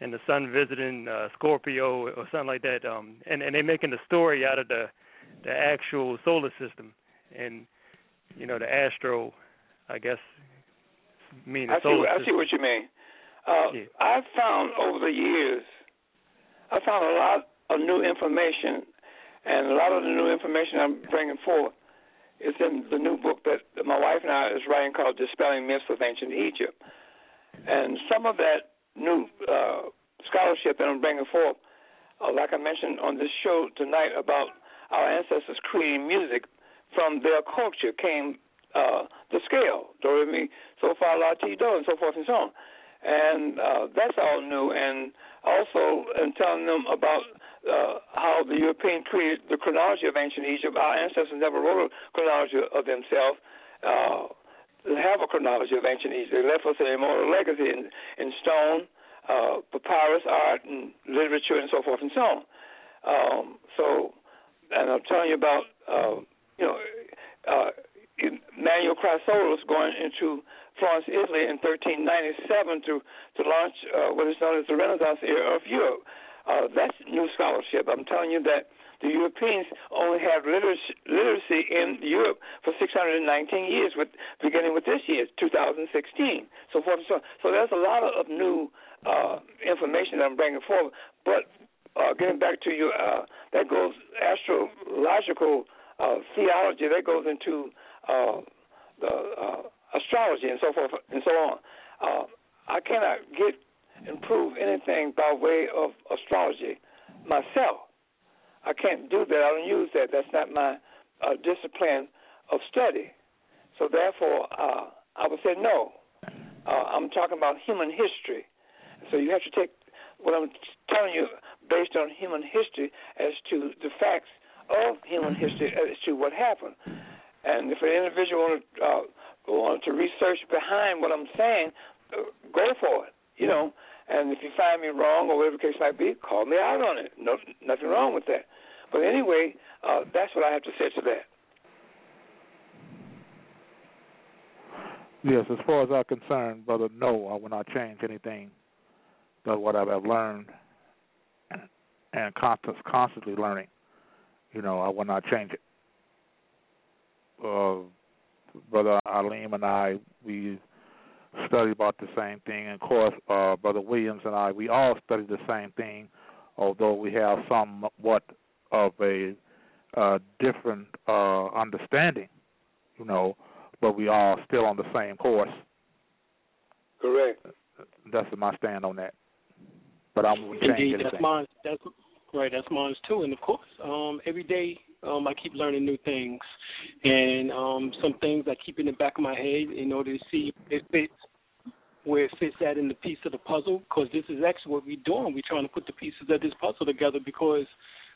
and the sun visiting uh, Scorpio or something like that, um, and and they're making the story out of the the actual solar system, and you know, the astro, I guess, mean the I solar see, system. I see what you mean. Uh, Yeah. I've found over the years, I found a lot of new information, and a lot of the new information I'm bringing forth is in the new book that my wife and I is writing called "Dispelling Myths of Ancient Egypt." And some of that new uh, scholarship that I'm bringing forth, uh, like I mentioned on this show tonight about our ancestors creating music from their culture, came uh, the scale, do re mi, so far la ti do, and so forth and so on and uh, that's all new. And also, in telling them about uh, how the European created the chronology of ancient Egypt, our ancestors never wrote a chronology of themselves. Uh, they have a chronology of ancient Egypt. They left us an immortal legacy in, in stone, uh, papyrus, art, and literature, and so forth and so on. Um, so, and I'm telling you about, uh, you know, uh, Manuel Chrysoloras going into Florence, Italy in 1397 to to launch uh, what is known as the Renaissance era of Europe. Uh, that's new scholarship. I'm telling you that the Europeans only had literacy, literacy in Europe for 619 years, with beginning with this year, 2016, so forth and so on. So there's a lot of new uh, information that I'm bringing forward. But uh, getting back to you, uh, that goes astrological uh, theology. That goes into uh, the uh, astrology and so forth and so on. Uh, I cannot get and prove anything by way of astrology myself. I can't do that. I don't use that. That's not my uh, discipline of study. So therefore, uh, I would say no. Uh, I'm talking about human history. So you have to take what I'm telling you based on human history as to the facts of human history as to what happened. And if an individual wanted, uh, wanted to research behind what I'm saying, uh, go for it. You know, and if you find me wrong or whatever the case might be, call me out on it. No, nothing wrong with that. But anyway, uh, that's what I have to say to that. Yes, as far as I'm concerned, brother, no, I will not change anything but what I've learned and constant, constantly learning. You know, I will not change it. Uh, brother Alim and I, we study about the same thing. And of course, uh, brother Williams and I, we all study the same thing, although we have somewhat of a uh, different uh, understanding. You know, but we are still on the same course. Correct. That's my stand on that. But I'm Indeed, anything. that's mine. That's right. That's mine too. And of course, um, every day um, I keep learning new things, and um, some things I keep in the back of my head in order to see if it fits where it fits at in the piece of the puzzle. Because this is actually what we're doing. We're trying to put the pieces of this puzzle together because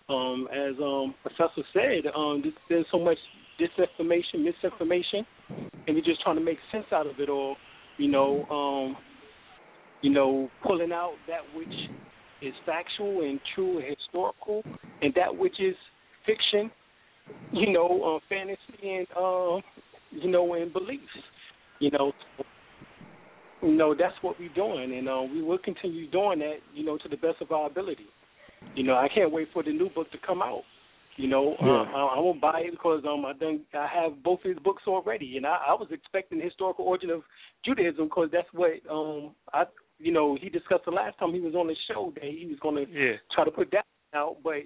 um, as um, Professor said, um, this, there's so much disinformation, misinformation, and we're just trying to make sense out of it all. You know, um, you know, pulling out that which is factual and true and historical, and that which is fiction. You know, uh, fantasy and uh, you know, and beliefs. You know, you know that's what we're doing, and uh, we will continue doing that. You know, to the best of our ability. You know, I can't wait for the new book to come out. You know, yeah. uh, I, I won't buy it because um I done I have both of his books already, and I, I was expecting the historical origin of Judaism because that's what um I you know he discussed the last time he was on the show that he was going to yeah. try to put that out, but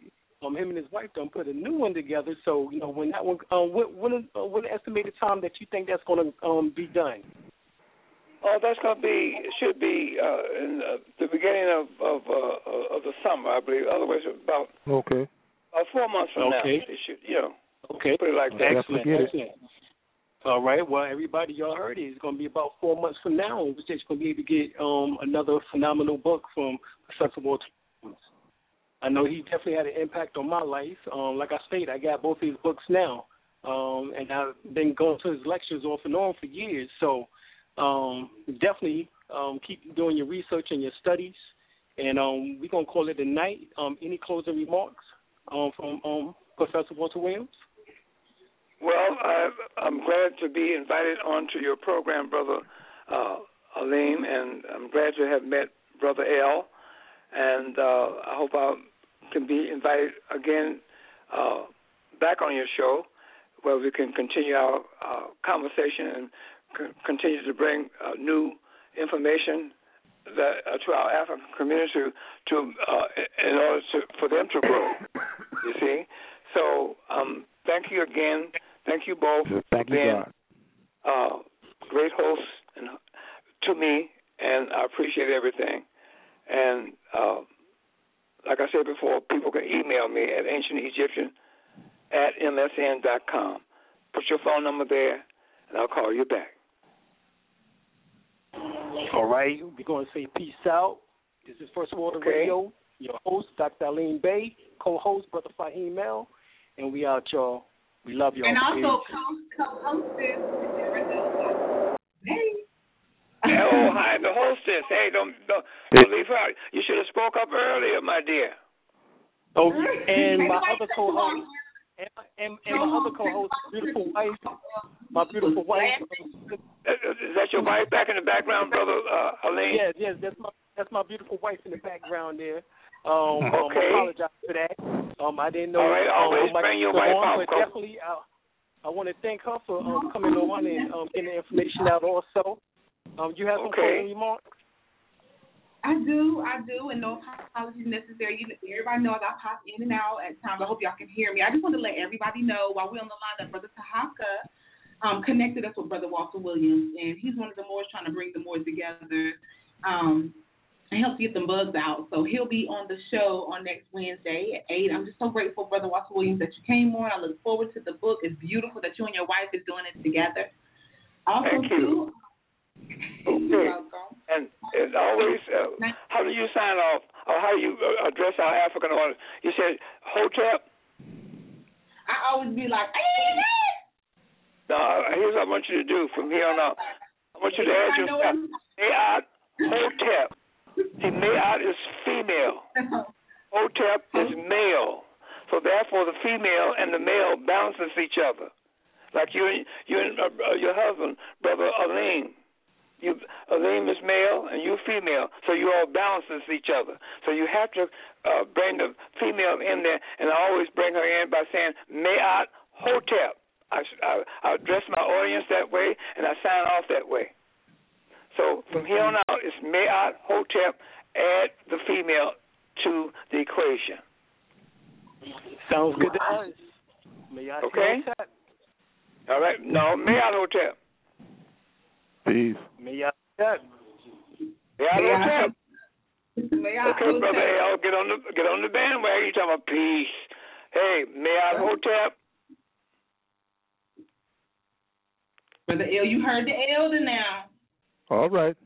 um him and his wife done put a new one together. So you know when that one um what when uh, when the estimated time that you think that's going to um be done? Oh, that's going to be should be uh, in uh, the beginning of of uh, of the summer, I believe. Otherwise, about okay, about four months from okay. now, it should you know. Okay, put it like that. Excellent, excellent. All right. Well, everybody, y'all heard it. It's going to be about four months from now. We're just going to be able to get um, another phenomenal book from Professor Walter. I know he definitely had an impact on my life. Um, like I stated, I got both of his books now, um, and I've been going to his lectures off and on for years. So um, definitely um, keep doing your research and your studies. And um, we're going to call it a night. Um, any closing remarks um, from um, Professor Walter Williams? Well, I, I'm glad to be invited onto your program, Brother uh, Alim, and I'm glad to have met Brother L. And uh, I hope I can be invited again uh, back on your show where we can continue our uh, conversation and c- continue to bring uh, new information that uh, to our African community to, to uh, in order to, for them to grow. You see, so um, thank you again. Thank you both Thank for being uh, great hosts and, to me, and I appreciate everything. And uh, like I said before, people can email me at ancientegyptian at msn dot com. Put your phone number there, and I'll call you back. All right, we're going to say peace out. This is First Water Okay. Radio. Your host, Dr. Aline Bay, co-host, Brother Fahim Mel, and we out, y'all. We love y'all. And also Peace. co- co-hostess, Hey. oh, hi, the hostess. Hey, don't don't, don't leave her out. You should have spoke up earlier, my dear. Oh, and my other co-host, and, and, and my other co-host, beautiful wife, my beautiful wife. Uh, Is that your wife back in the background, brother uh, Aline? Yes, yes, that's my that's my beautiful wife in the background there. Um, um Okay. I apologize for that. Um, I didn't know. All right, always um, bring your wife on, out, But definitely, I, I want to thank her for um, coming on and um, getting the information out. Also, um, you have some Okay. closing remarks. I do, I do, and no apologies necessary. You, everybody knows I pop in and out at times. I hope y'all can hear me. I just want to let everybody know while we're on the line that Brother Tahaka um, connected us with Brother Walter Williams, and he's one of the Moors trying to bring the Moors together. Um, and help get the bugs out. So he'll be on the show on next Wednesday at eight. I'm just so grateful, Brother Walter Williams, that you came on. I look forward to the book. It's beautiful that you and your wife is doing it together. Also, Thank you. too. Okay. And as always, uh, how do you sign off, or how do you uh, address our African audience? You said Hotep. I always be like, No, here's what I want you to do from here on out. I want you to add yourself. Mayat Hotep. See, Mayat is female. Hotep is male. So therefore, the female and the male balances each other. Like you and you and uh, uh, your husband, brother Aleem. You Aleem is male and you female, so you all balances each other. So you have to uh, bring the female in there, and I always bring her in by saying Mayat Hotep. I, I, I address my audience that way, and I sign off that way. So from here on out, it's Mayat Hotep. Add the female to the equation. Sounds good to us. Mayat Okay. Hotep. All right. No, Mayat Hotep. Peace. Mayat Hotep. Mayat Hotep. Mayat Okay, brother L, get on the get on the bandwagon. You talking about peace? Hey, Mayat Hotep. Brother L, you heard the elder now. All right.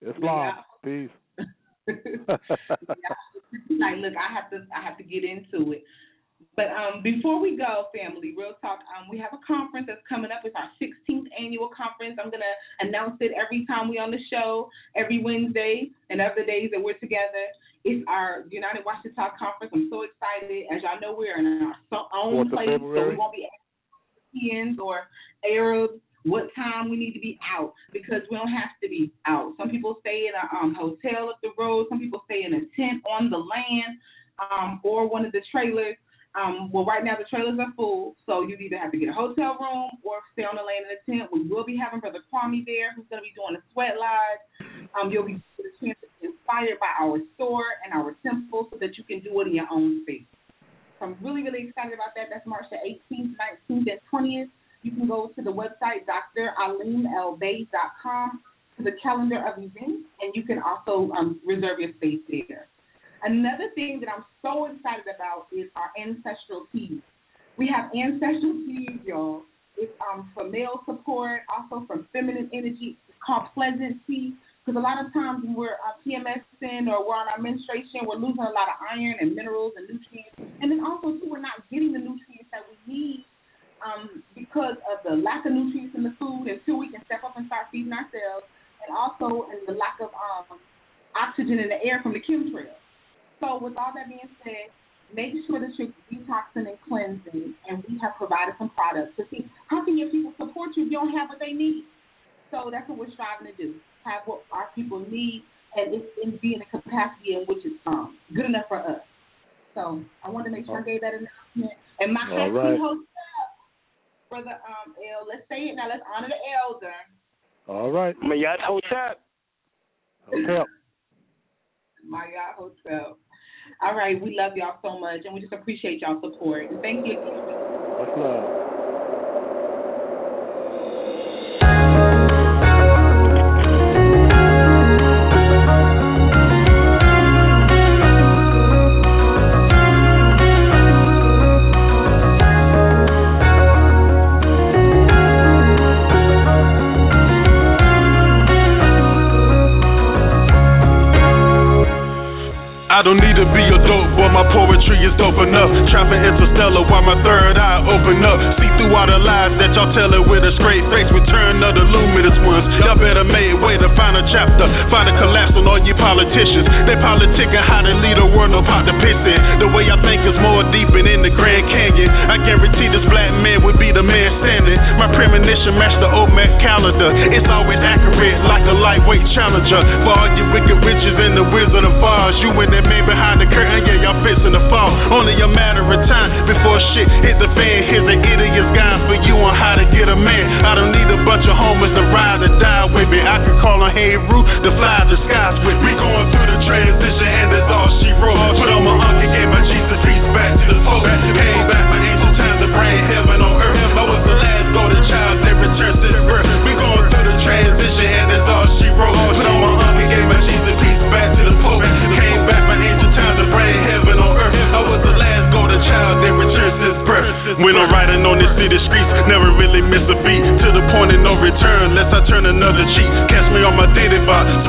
Islam. Peace. like, look, I have to, I have to get into it. But um, before we go, family, real talk, um, we have a conference that's coming up. It's our 16th annual conference. I'm gonna announce it every time we're on the show, every Wednesday, and other days that we're together. It's our United Washington Conference. I'm so excited. As y'all know, we're in our own place, so we won't be Europeans or Arabs what time we need to be out because we don't have to be out. Some people stay in a um, hotel up the road. Some people stay in a tent on the land um, or one of the trailers. Um, well, right now the trailers are full, so you either have to get a hotel room or stay on the land in a tent. We will be having Brother Kwame there, who's going to be doing a sweat lodge. Um, you'll be a chance to be inspired by our store and our temple, so that you can do it in your own space. So I'm really, really excited about that. That's March the 18th, 19th, and 20th. You can go to the website draleemelbay.com to the calendar of events, and you can also um, reserve your space there. Another thing that I'm so excited about is our ancestral teas. We have ancestral teas, y'all. It's um, for male support, also for feminine energy. It's called Pleasant Tea because a lot of times when we're uh, PMSing or we're on our menstruation, we're losing a lot of iron and minerals and nutrients. And then also, too, we're not getting the nutrients that we need um, because of the lack of nutrients in the food until we can step up and start feeding ourselves, and also in the lack of um, oxygen in the air from the chemtrails. So, with all that being said, make sure that you're detoxing and cleansing, and we have provided some products to see how can your people support you if you don't have what they need. So that's what we're striving to do: have what our people need, and it's in be in a capacity in which is um, good enough for us. So I wanted to make sure I gave that announcement. And my All happy right. hotel, brother um L. Let's say it now. Let's honor the elder. All right. Mayat Hotep. Hotep. My God Hotel. All right, we love y'all so much, and we just appreciate y'all support. Thank you. Much love. It's always accurate like a lightweight challenger. For all you wicked witches and the Wizard of Oz, you and that man behind the curtain, yeah, y'all fixing to fall. Only a matter of time before shit hit the fan. Here's an idiot's guide for you on how to get a man. I don't need a bunch of homies to ride or die with me. I can call on Heru to fly the skies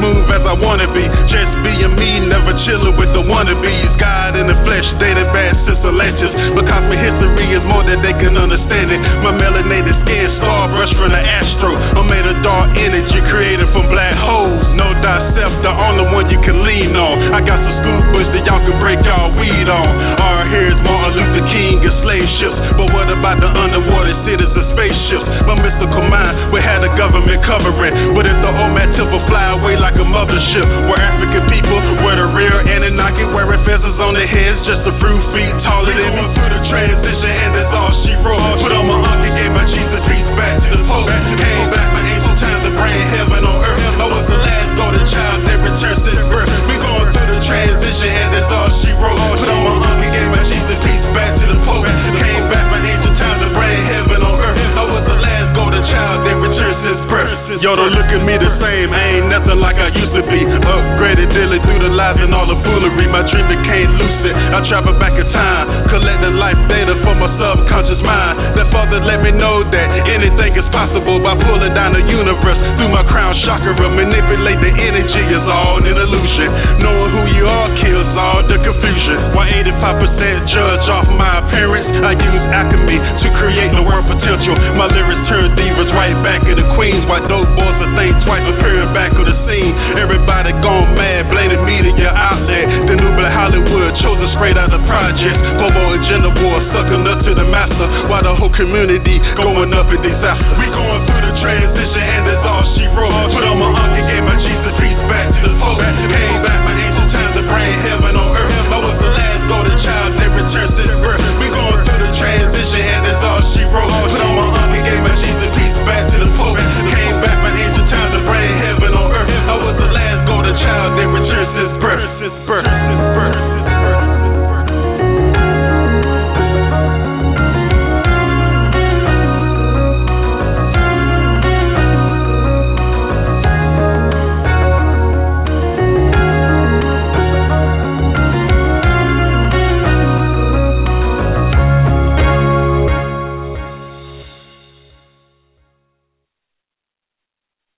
smooth as I wanna be. Just being me, never chilling with the wannabes. God in the flesh, dated bad sister latches. Because my history is more than they can understand it. My melanated skin, star brush from the astro. I'm made of dark energy created from black holes. Know thyself, the only one you can lean on. I got some school books that y'all can break y'all weed on. Our here's Martin Luther King and slave ships. But what about the underwater cities and spaceships? Government covering. But if the OMAD tip fly away like a mothership, we're African people, we're the real Anunnaki, wearing feathers on their heads, just a few feet taller than me. Through the transition, Daily through the lies and all the foolery. My dream became lucid. I travel back in time, collecting life data for my subconscious mind. That father let me know that anything is possible by pulling down the universe through my crown chakra. Manipulate the energy is all an illusion. Knowing who you are kills all the confusion. Why 85% judge off my appearance? I use alchemy to create the word potential. My lyrics turn divas right back the queens. Why dope boys that think twice appearing back of the scene? Everybody gone mad, blaming media outlet. The new Hollywood chosen straight out of projects. Global war, agenda war, sucking up to the master. While the whole community going up in disaster. We going through the transition, and it's all she wrote. Put on my uncle, gave my Jesus peace back to the post. Came back, my angel times to bring heaven on earth. I was the last golden child that returned since birth. We going through the transition, and it's all she wrote. Put on my uncle, gave my Jesus peace back to the post. Came back, my angel times to bring heaven on earth. I was the last golden child that returned